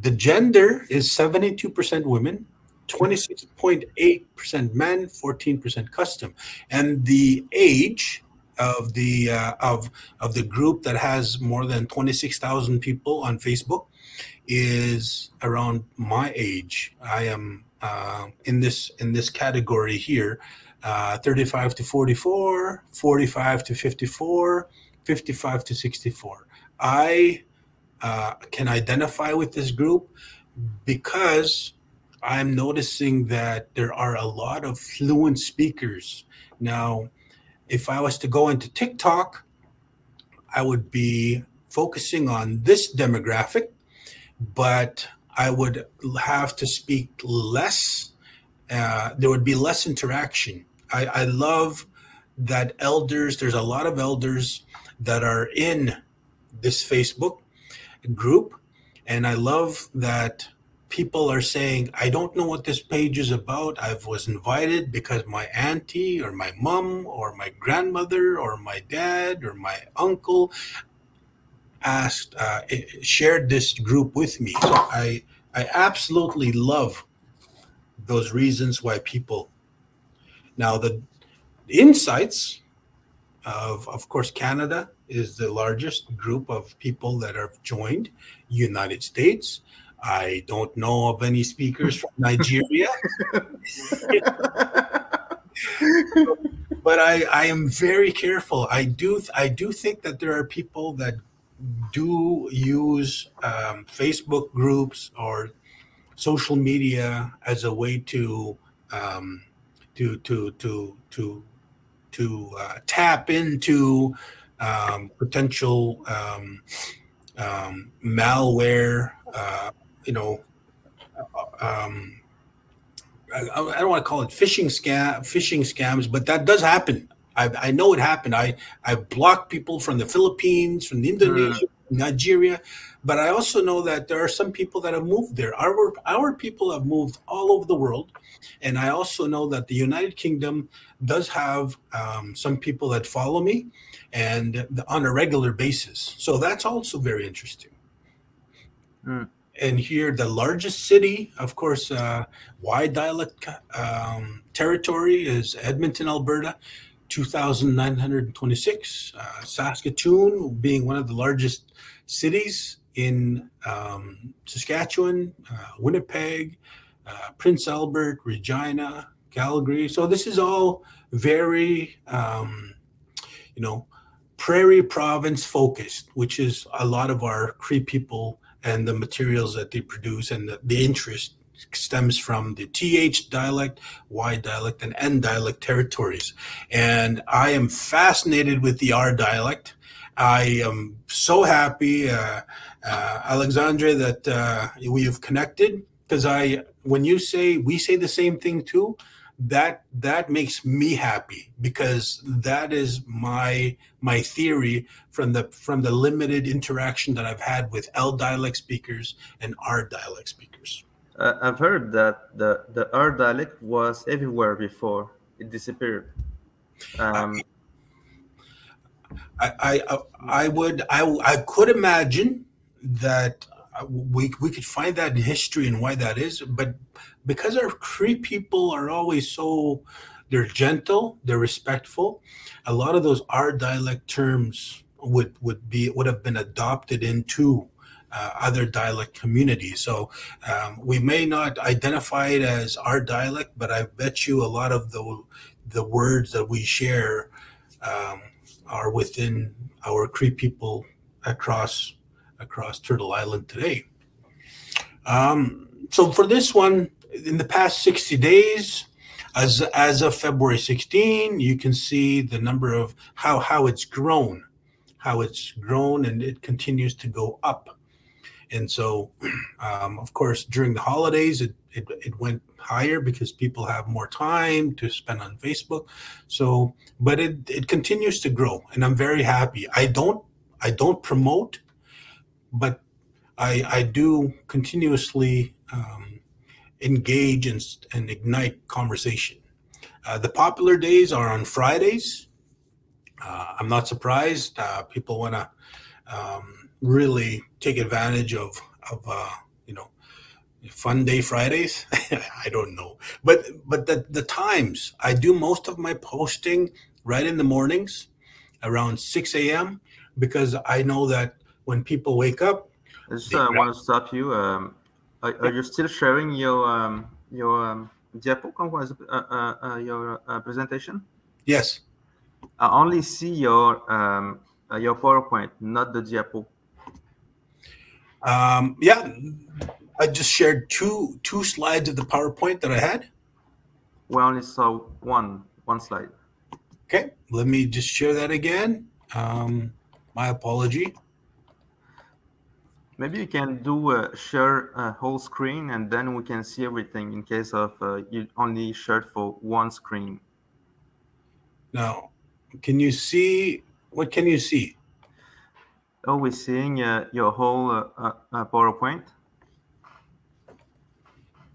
The gender is 72% women, 26.8% men, 14% custom. And the age of the uh, of of the group that has more than 26,000 people on Facebook is around my age. I am uh, in this in this category here uh, 35 to 44, 45 to 54, 55 to 64. I uh, can identify with this group because I'm noticing that there are a lot of fluent speakers. Now, if I was to go into TikTok, I would be focusing on this demographic, but I would have to speak less. Uh, there would be less interaction I, I love that elders, there's a lot of elders that are in this Facebook group. And I love that people are saying, I don't know what this page is about. I was invited because my auntie or my mom or my grandmother or my dad or my uncle asked, uh, shared this group with me. So I, I absolutely love those reasons why people. Now the insights of, of course, Canada is the largest group of people that have joined. United States. I don't know of any speakers from Nigeria. but I, I am very careful. I do I do think that there are people that do use um, Facebook groups or social media as a way to um, to to to to to uh, tap into um, potential um, um, malware. Uh, you know, um, I, I, don't want to call it phishing scam, phishing scams, but that does happen. I, I know it happened. I I blocked people from the Philippines, from Indonesia, mm. Nigeria, but I also know that there are some people that have moved there. Our our people have moved all over the world, and I also know that the United Kingdom does have um, some people that follow me, and on a regular basis. So that's also very interesting. Mm. And here, the largest city, of course, uh, Y dialect um, territory is Edmonton, Alberta, 2,926. Uh, Saskatoon being one of the largest cities in um, Saskatchewan, uh, Winnipeg, uh, Prince Albert, Regina, Calgary. So this is all very, um, you know, prairie province focused, which is a lot of our Cree people and the materials that they produce and the, the interest stems from the TH dialect, Y dialect, and N dialect territories. And I am fascinated with the R dialect. I am so happy, uh, uh, Alexandre, that uh, we have connected because I, when you say we say the same thing too, that that makes me happy because that is my my theory from the from the limited interaction that I've had with L dialect speakers and R dialect speakers. Uh, I've heard that the the R dialect was everywhere before it disappeared. Um, I, I I would I I could imagine that we we could find that in history and why that is, but because our Cree people are always so they're gentle, they're respectful. A lot of those R dialect terms would would be would have been adopted into uh, other dialect communities. So um, we may not identify it as our dialect, but I bet you a lot of the the words that we share um, are within our Cree people across across Turtle Island today. Um, so for this one, in the past 60 days, as as of February 16, you can see the number of how how it's grown, how it's grown, and it continues to go up. And so, um, of course, during the holidays, it, it it went higher because people have more time to spend on Facebook. So, but it it continues to grow, and I'm very happy. I don't I don't promote, but I I do continuously. Um, engage and, and ignite conversation. Uh, the popular days are on Fridays. Uh, I'm not surprised. Uh, people want to um, really take advantage of of uh, you know fun day Fridays. I don't know, but but the the times I do most of my posting right in the mornings around 6 a.m. because I know that when people wake up. I just uh, want to stop you. Um, are, are you still sharing your um, your um, diapo was uh, uh, uh, your uh, presentation? Yes. I only see your um, uh, your PowerPoint, not the diapo. Um, yeah, I just shared two two slides of the PowerPoint that I had. We only saw one one slide. Okay, let me just share that again. Um, my apology. Maybe you can do a share a whole screen and then we can see everything in case of uh, you only shared for one screen. Now, can you see, what can you see? Oh, we're seeing uh, your whole uh, uh, uh, PowerPoint.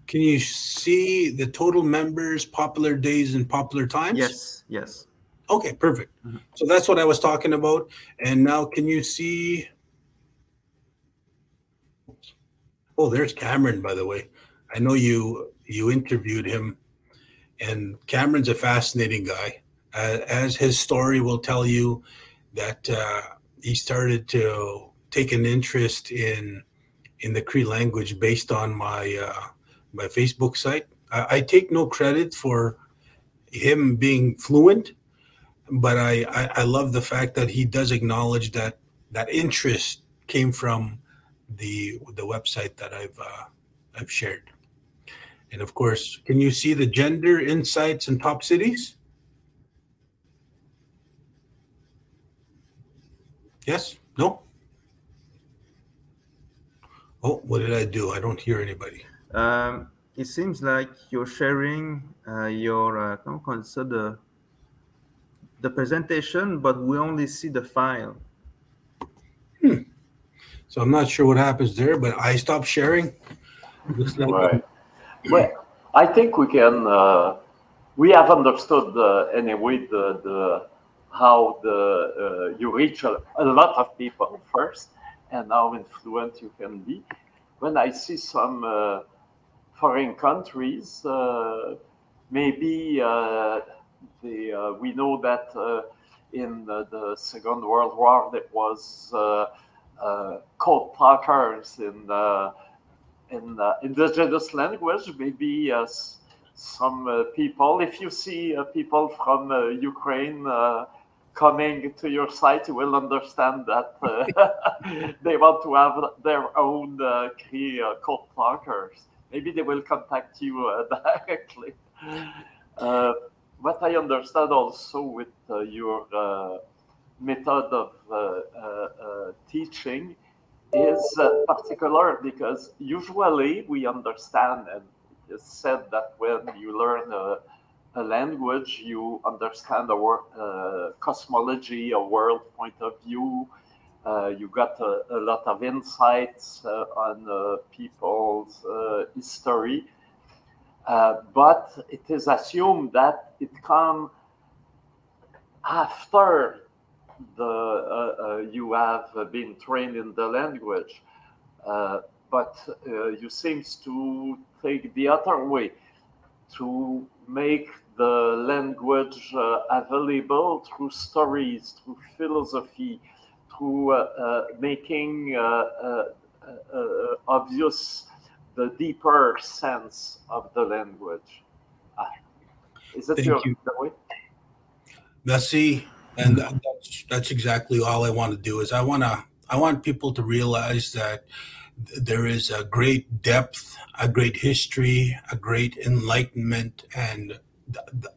Can you see the total members, popular days, and popular times? Yes, yes. Okay, perfect. Mm -hmm. So that's what I was talking about. And now can you see Oh, there's Cameron, by the way. I know you you interviewed him, and Cameron's a fascinating guy. Uh, as his story will tell you, that uh, he started to take an interest in in the Cree language based on my uh, my Facebook site. I, I, take no credit for him being fluent, but I, I, I love the fact that he does acknowledge that that interest came from the the website that I've uh, I've shared. And of course, can you see the gender insights in top cities? Yes? No? Oh, what did I do? I don't hear anybody. Um, it seems like you're sharing uh, your uh, the the presentation, but we only see the file. So I'm not sure what happens there, but I stopped sharing. right. Well, I think we can. Uh, we have understood uh, anyway the the how the uh, you reach a, a, lot of people first, and how influent you can be. When I see some uh, foreign countries, uh, maybe the, we know that in the, the, Second World War there was uh, code talkers in the in the indigenous language. Maybe uh, some uh, people, if you see uh, people from uh, Ukraine uh, coming to your site, you will understand that they want to have their own uh, Cree code talkers. Maybe they will contact you directly. what I understand also with your method of uh, uh, uh, teaching is particular because usually we understand and it is said that when you learn a, a language, you understand a uh, cosmology, a world point of view. Uh, you got a, a, lot of insights uh, on people's history. but it is assumed that it comes after the uh, uh, you have been trained in the language, uh, but you seems to take the other way to make the language available through stories, through philosophy, through making obvious the deeper sense of the language. Ah, is that Thank your you. way? Merci and that's that's exactly all I want to do is I want to I want people to realize that there is a great depth, a great history, a great enlightenment, and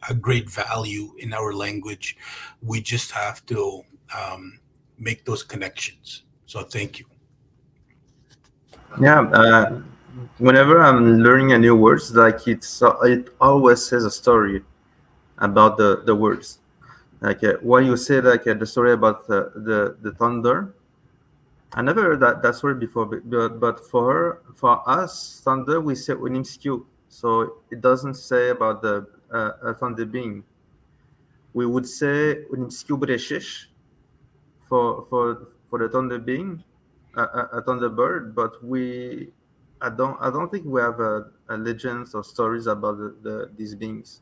a great value in our language. We just have to um, make those connections. So thank you. Yeah. Uh, whenever I'm learning a new words, like it's it always says a story about the the words like uh, when you say like uh, the story about uh, the the thunder i never heard that, that story before but, but for her for us thunder we say we unimskew so it doesn't say about the uh, thunder being. We would say unimskew for for for the thunder being a, a thunderbird but we i don't i don't think we have a, a legends or stories about the, the, these beings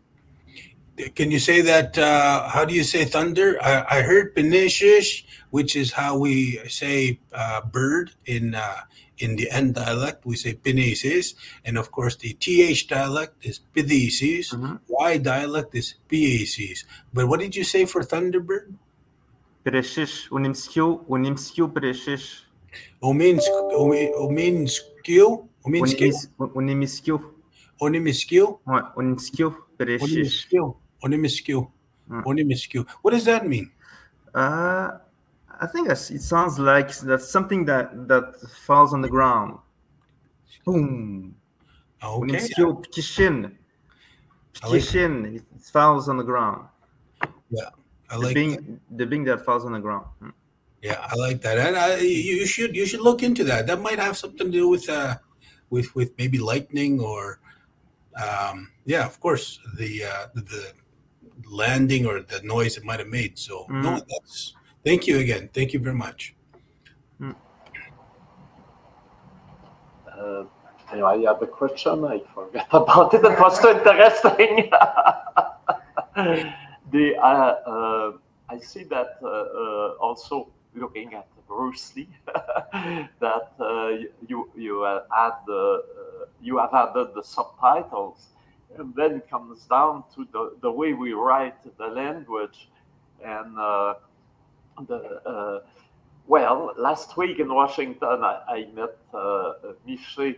can you say that? Uh, how do you say thunder? I, I heard Penishish, which is how we say uh, bird in uh, in the N dialect. We say Penesis, and of course the TH dialect is Pithesis. Mm-hmm. Y dialect is Piesis. But what did you say for thunderbird? Pereshish, unimskio, unimskio pereshish. Ominskio, ominskio, ominskio. Onimiskio? Ouais, onimiskio pereshish. Onimiskio. Onimiskew. Mm. Onimiskew. What does that mean? Uh, I think it sounds like that's something that that falls on the ground. Boom. Okay. Kishin. Kishin. It falls on the ground. Yeah, I like the being the being that falls on the ground. Hmm. Yeah, I like that, and I, you should you should look into that. That might have something to do with uh, with with maybe lightning or, um, yeah, of course the uh, the, the landing or the noise it might have made. So mm. no, that's thank you again. Thank you very much. Mm. uh, anyway, I had a question. I forgot about it. It was too interesting. the, uh, uh, I see that uh, uh, also looking at Bruce Lee, that uh, you you add the you have added the subtitles, and then it comes down to the, the way we write the language, and the well, last week in Washington, I, I met uh, Miche,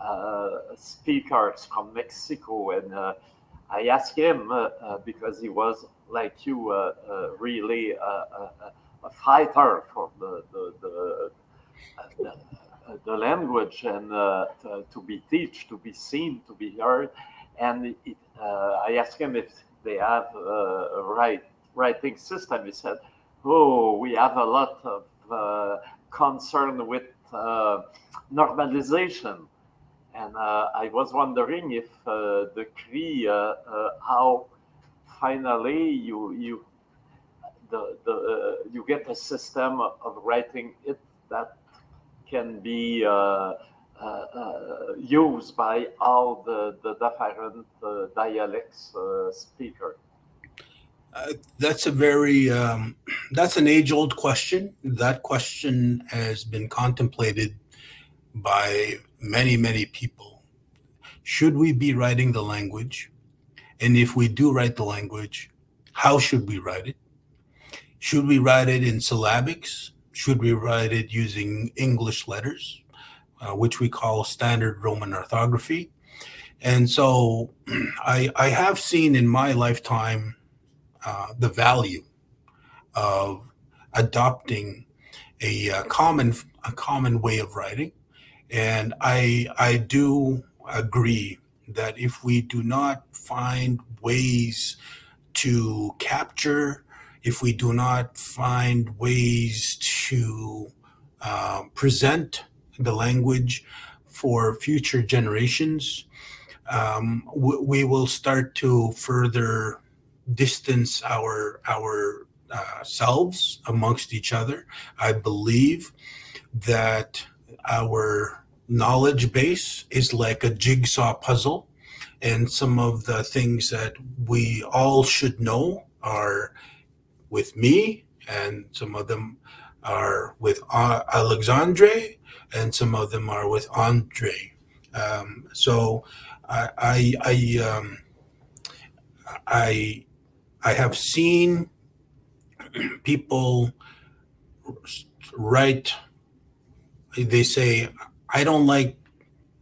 uh, speakers from Mexico, and uh, I asked him uh, uh, because he was like you, uh, really a, fighter for the the, the, the, the language. And to, to, be teach, to be seen, to be heard. And it, I asked him if they have a right writing system. He said, "Oh, we have a lot of." uh, concern with uh, normalization. And uh, I was wondering if uh, the Cree, how finally you, you, the, the, you get a system of writing it that can be uh, uh, used by all the, the different uh, dialects speakers. Uh, that's a very um, that's an age old question. That question has been contemplated by many many people. Should we be writing the language? And if we do write the language, how should we write it? Should we write it in syllabics? Should we write it using English letters, uh, which we call standard Roman orthography? And so I, I have seen in my lifetime uh, the value of adopting a, a, uh, common a common way of writing, and I I do agree that if we do not find ways to capture, if we do not find ways to uh, present the language for future generations, um, we, we will start to further distance our our uh, selves amongst each other. I believe that our knowledge base is like a jigsaw puzzle, and some of the things that we all should know are with me, and some of them are with Alexandre, and some of them are with Andre. Um, so I I I, um, I I have seen people write, they say, I don't like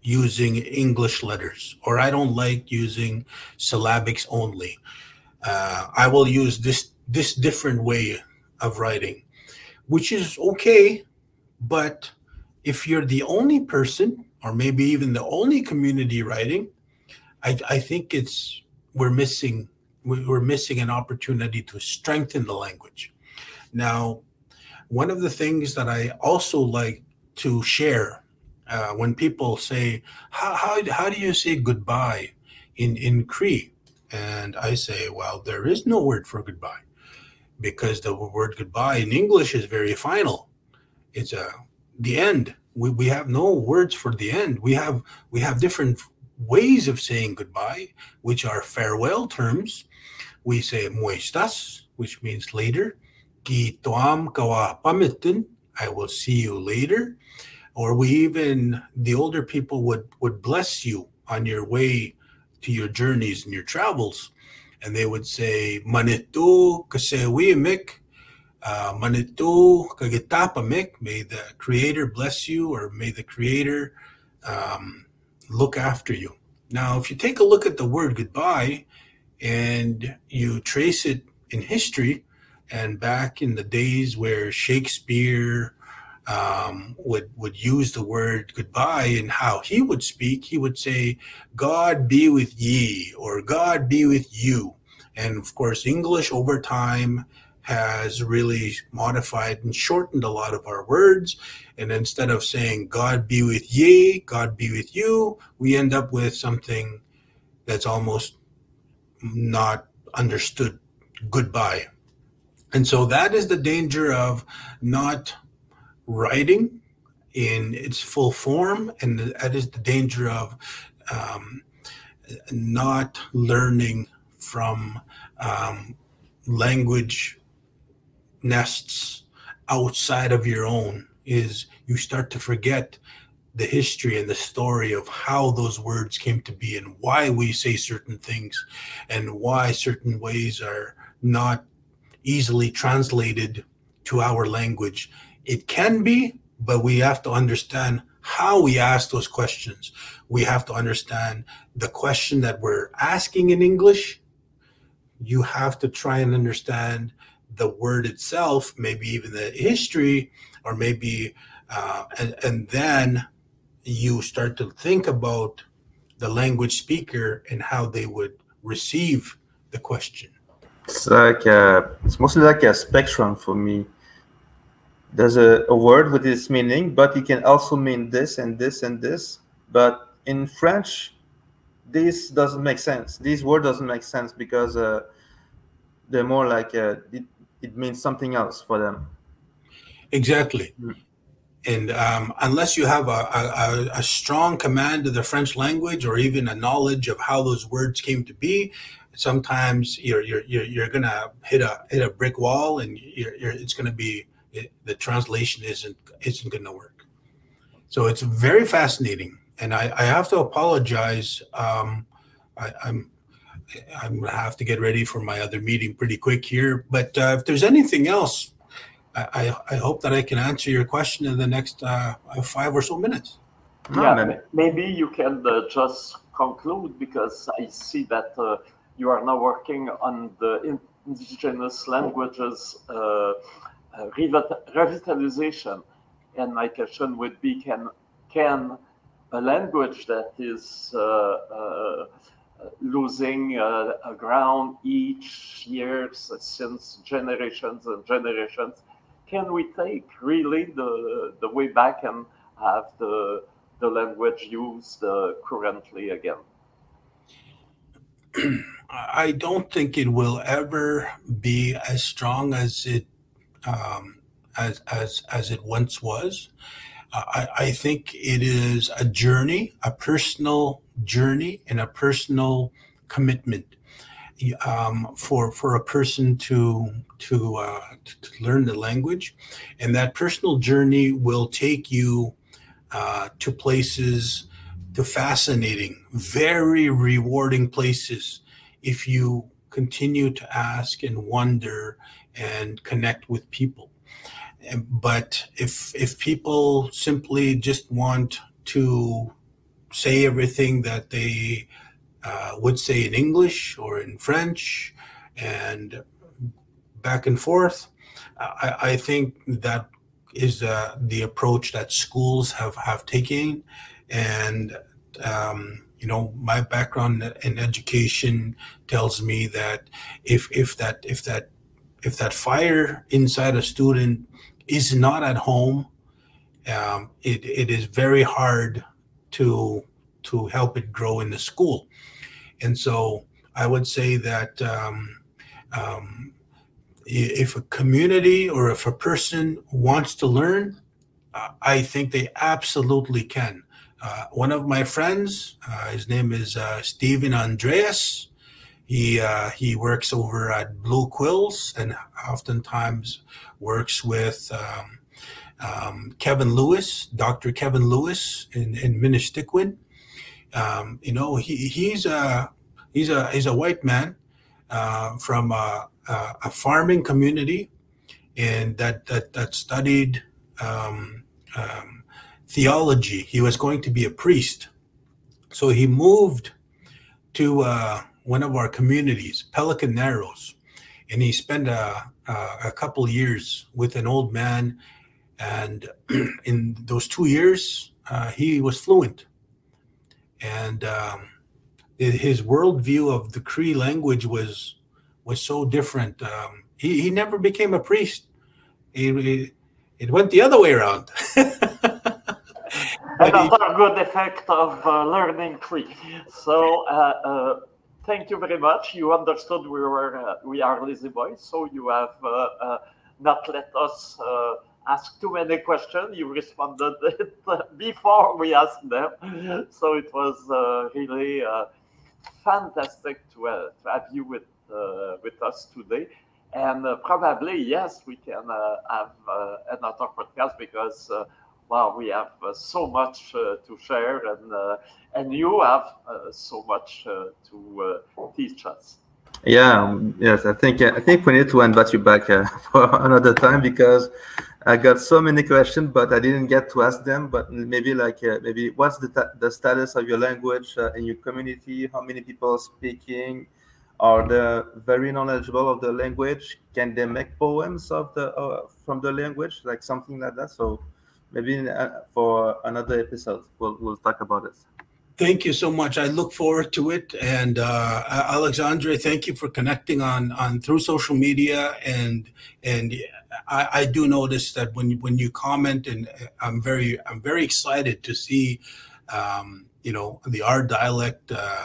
using English letters or I don't like using syllabics only. Uh, I will use this this different way of writing, which is okay. But if you're the only person, or maybe even the only community writing, I, I think it's we're missing we're missing an opportunity to strengthen the language. Now, one of the things that I also like to share uh, when people say, how, how, how do you say goodbye in, in Cree? And I say, well, there is no word for goodbye because the word goodbye in English is very final. It's a, the end. We, we have no words for the end. We have we have different ways of saying goodbye, which are farewell terms we say muestas, which means later. Ki toam I will see you later. Or we even, the older people would, would bless you on your way to your journeys and your travels. And they would say, Manitu kasewimik, uh, Manitu kagitapamik, may the Creator bless you, or may the Creator um, look after you. Now, if you take a look at the word goodbye, and you trace it in history and back in the days where Shakespeare um, would would use the word goodbye and how he would speak, he would say, "God be with ye" or "God be with you," and of course, English over time has really modified and shortened a lot of our words. And instead of saying "God be with ye," "God be with you," we end up with something that's almost not understood goodbye. And so that is the danger of not writing in its full form, and that is the danger of um, not learning from um, language nests outside of your own is you start to forget the history and the story of how those words came to be and why we say certain things and why certain ways are not easily translated to our language. It can be, but we have to understand how we ask those questions. We have to understand the question that we're asking in English. You have to try and understand the word itself, maybe even the history, or maybe, uh, and, and then you start to think about the language speaker and how they would receive the question. It's like a, it's mostly like a spectrum for me. There's a, a word with its meaning, but it can also mean this and this and this. But in French, this doesn't make sense. This word doesn't make sense because uh, they're more like uh, it, means something else for them. Exactly. Mm and um, unless you have a, a, a, strong command of the French language or even a knowledge of how those words came to be, sometimes you're you're you're, you're gonna hit a hit a brick wall, and you're, you're it's gonna be it, the translation isn't isn't gonna work. So it's very fascinating, and I, I have to apologize. Um, I, I'm I'm gonna have to get ready for my other meeting pretty quick here. But uh, if there's anything else I, I hope that I can answer your question in the next uh, five or so minutes. Yeah, maybe you can uh, just conclude because I see that uh, you are now working on the indigenous languages uh, uh, revitalization, and my question would be: Can can a language that is uh, losing ground each year since generations and generations can we take really the the way back and have the the language used uh, currently again? I don't think it will ever be as strong as it um, as as as it once was. I, I think it is a journey, a personal journey, and a personal commitment um, for for a person to to, uh, to learn the language, and that personal journey will take you uh, to places, to fascinating, very rewarding places if you continue to ask and wonder and connect with people. But if if people simply just want to say everything that they uh, would say in English or in French and back and forth. I, I think that is uh, the approach that schools have, have taken. And, um, you know, my background in education tells me that if, if that, if that, if that fire inside a student is not at home, um, it, it is very hard to to help it grow in the school. And so I would say that um, um, if a community or if a person wants to learn, uh, I think they absolutely can. Uh, one of my friends, uh, his name is uh, Stephen Andreas. He uh, he works over at Blue Quills and oftentimes works with um, um, Kevin Lewis, Dr. Kevin Lewis in, in. Um, you know, he, he's a he's a he's a white man uh, from a, a, farming community, and that that that studied um, um, theology. He was going to be a priest, so he moved to uh, one of our communities, Pelican Narrows, and he spent a, a, a couple years with an old man, and in those two years, uh, he was fluent and um, his worldview of the Cree language was was so different. Um, he he never became a priest. He, he it went the other way around. and Another he, good effect of uh, learning Cree. So. Uh, uh, thank you very much. You understood we were uh, we are lazy boys, so you have uh, uh, not let us ask too many questions. You responded it before we asked them, so it was uh, really uh, fantastic to, uh, to, have you with uh, with us today. And uh, probably yes, we can have another podcast because wow, we have so much to share, and and you have so much to teach us. Yeah, yes, I think I think we need to invite you back uh, for another time because I got so many questions, but I didn't get to ask them. But maybe like uh, maybe what's the the status of your language uh, in your community? How many people speaking? Are they very knowledgeable of the language? Can they make poems of the uh, from the language, like something like that? So maybe uh, for another episode, we'll we'll talk about it. Thank you so much. I look forward to it. And uh, Alexandre, thank you for connecting on on through social media. And and I, I do notice that when when you comment, and I'm very I'm very excited to see, um, you know, the R dialect. Uh,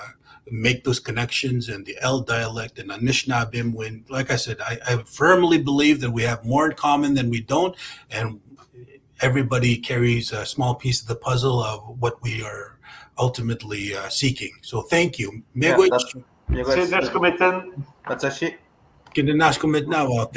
make those connections and the L dialect and Anishinaabemowin like I said I, I firmly believe that we have more in common than we don't and everybody carries a small piece of the puzzle of what we are ultimately uh, seeking. So thank you. Miigwech. Miigwech.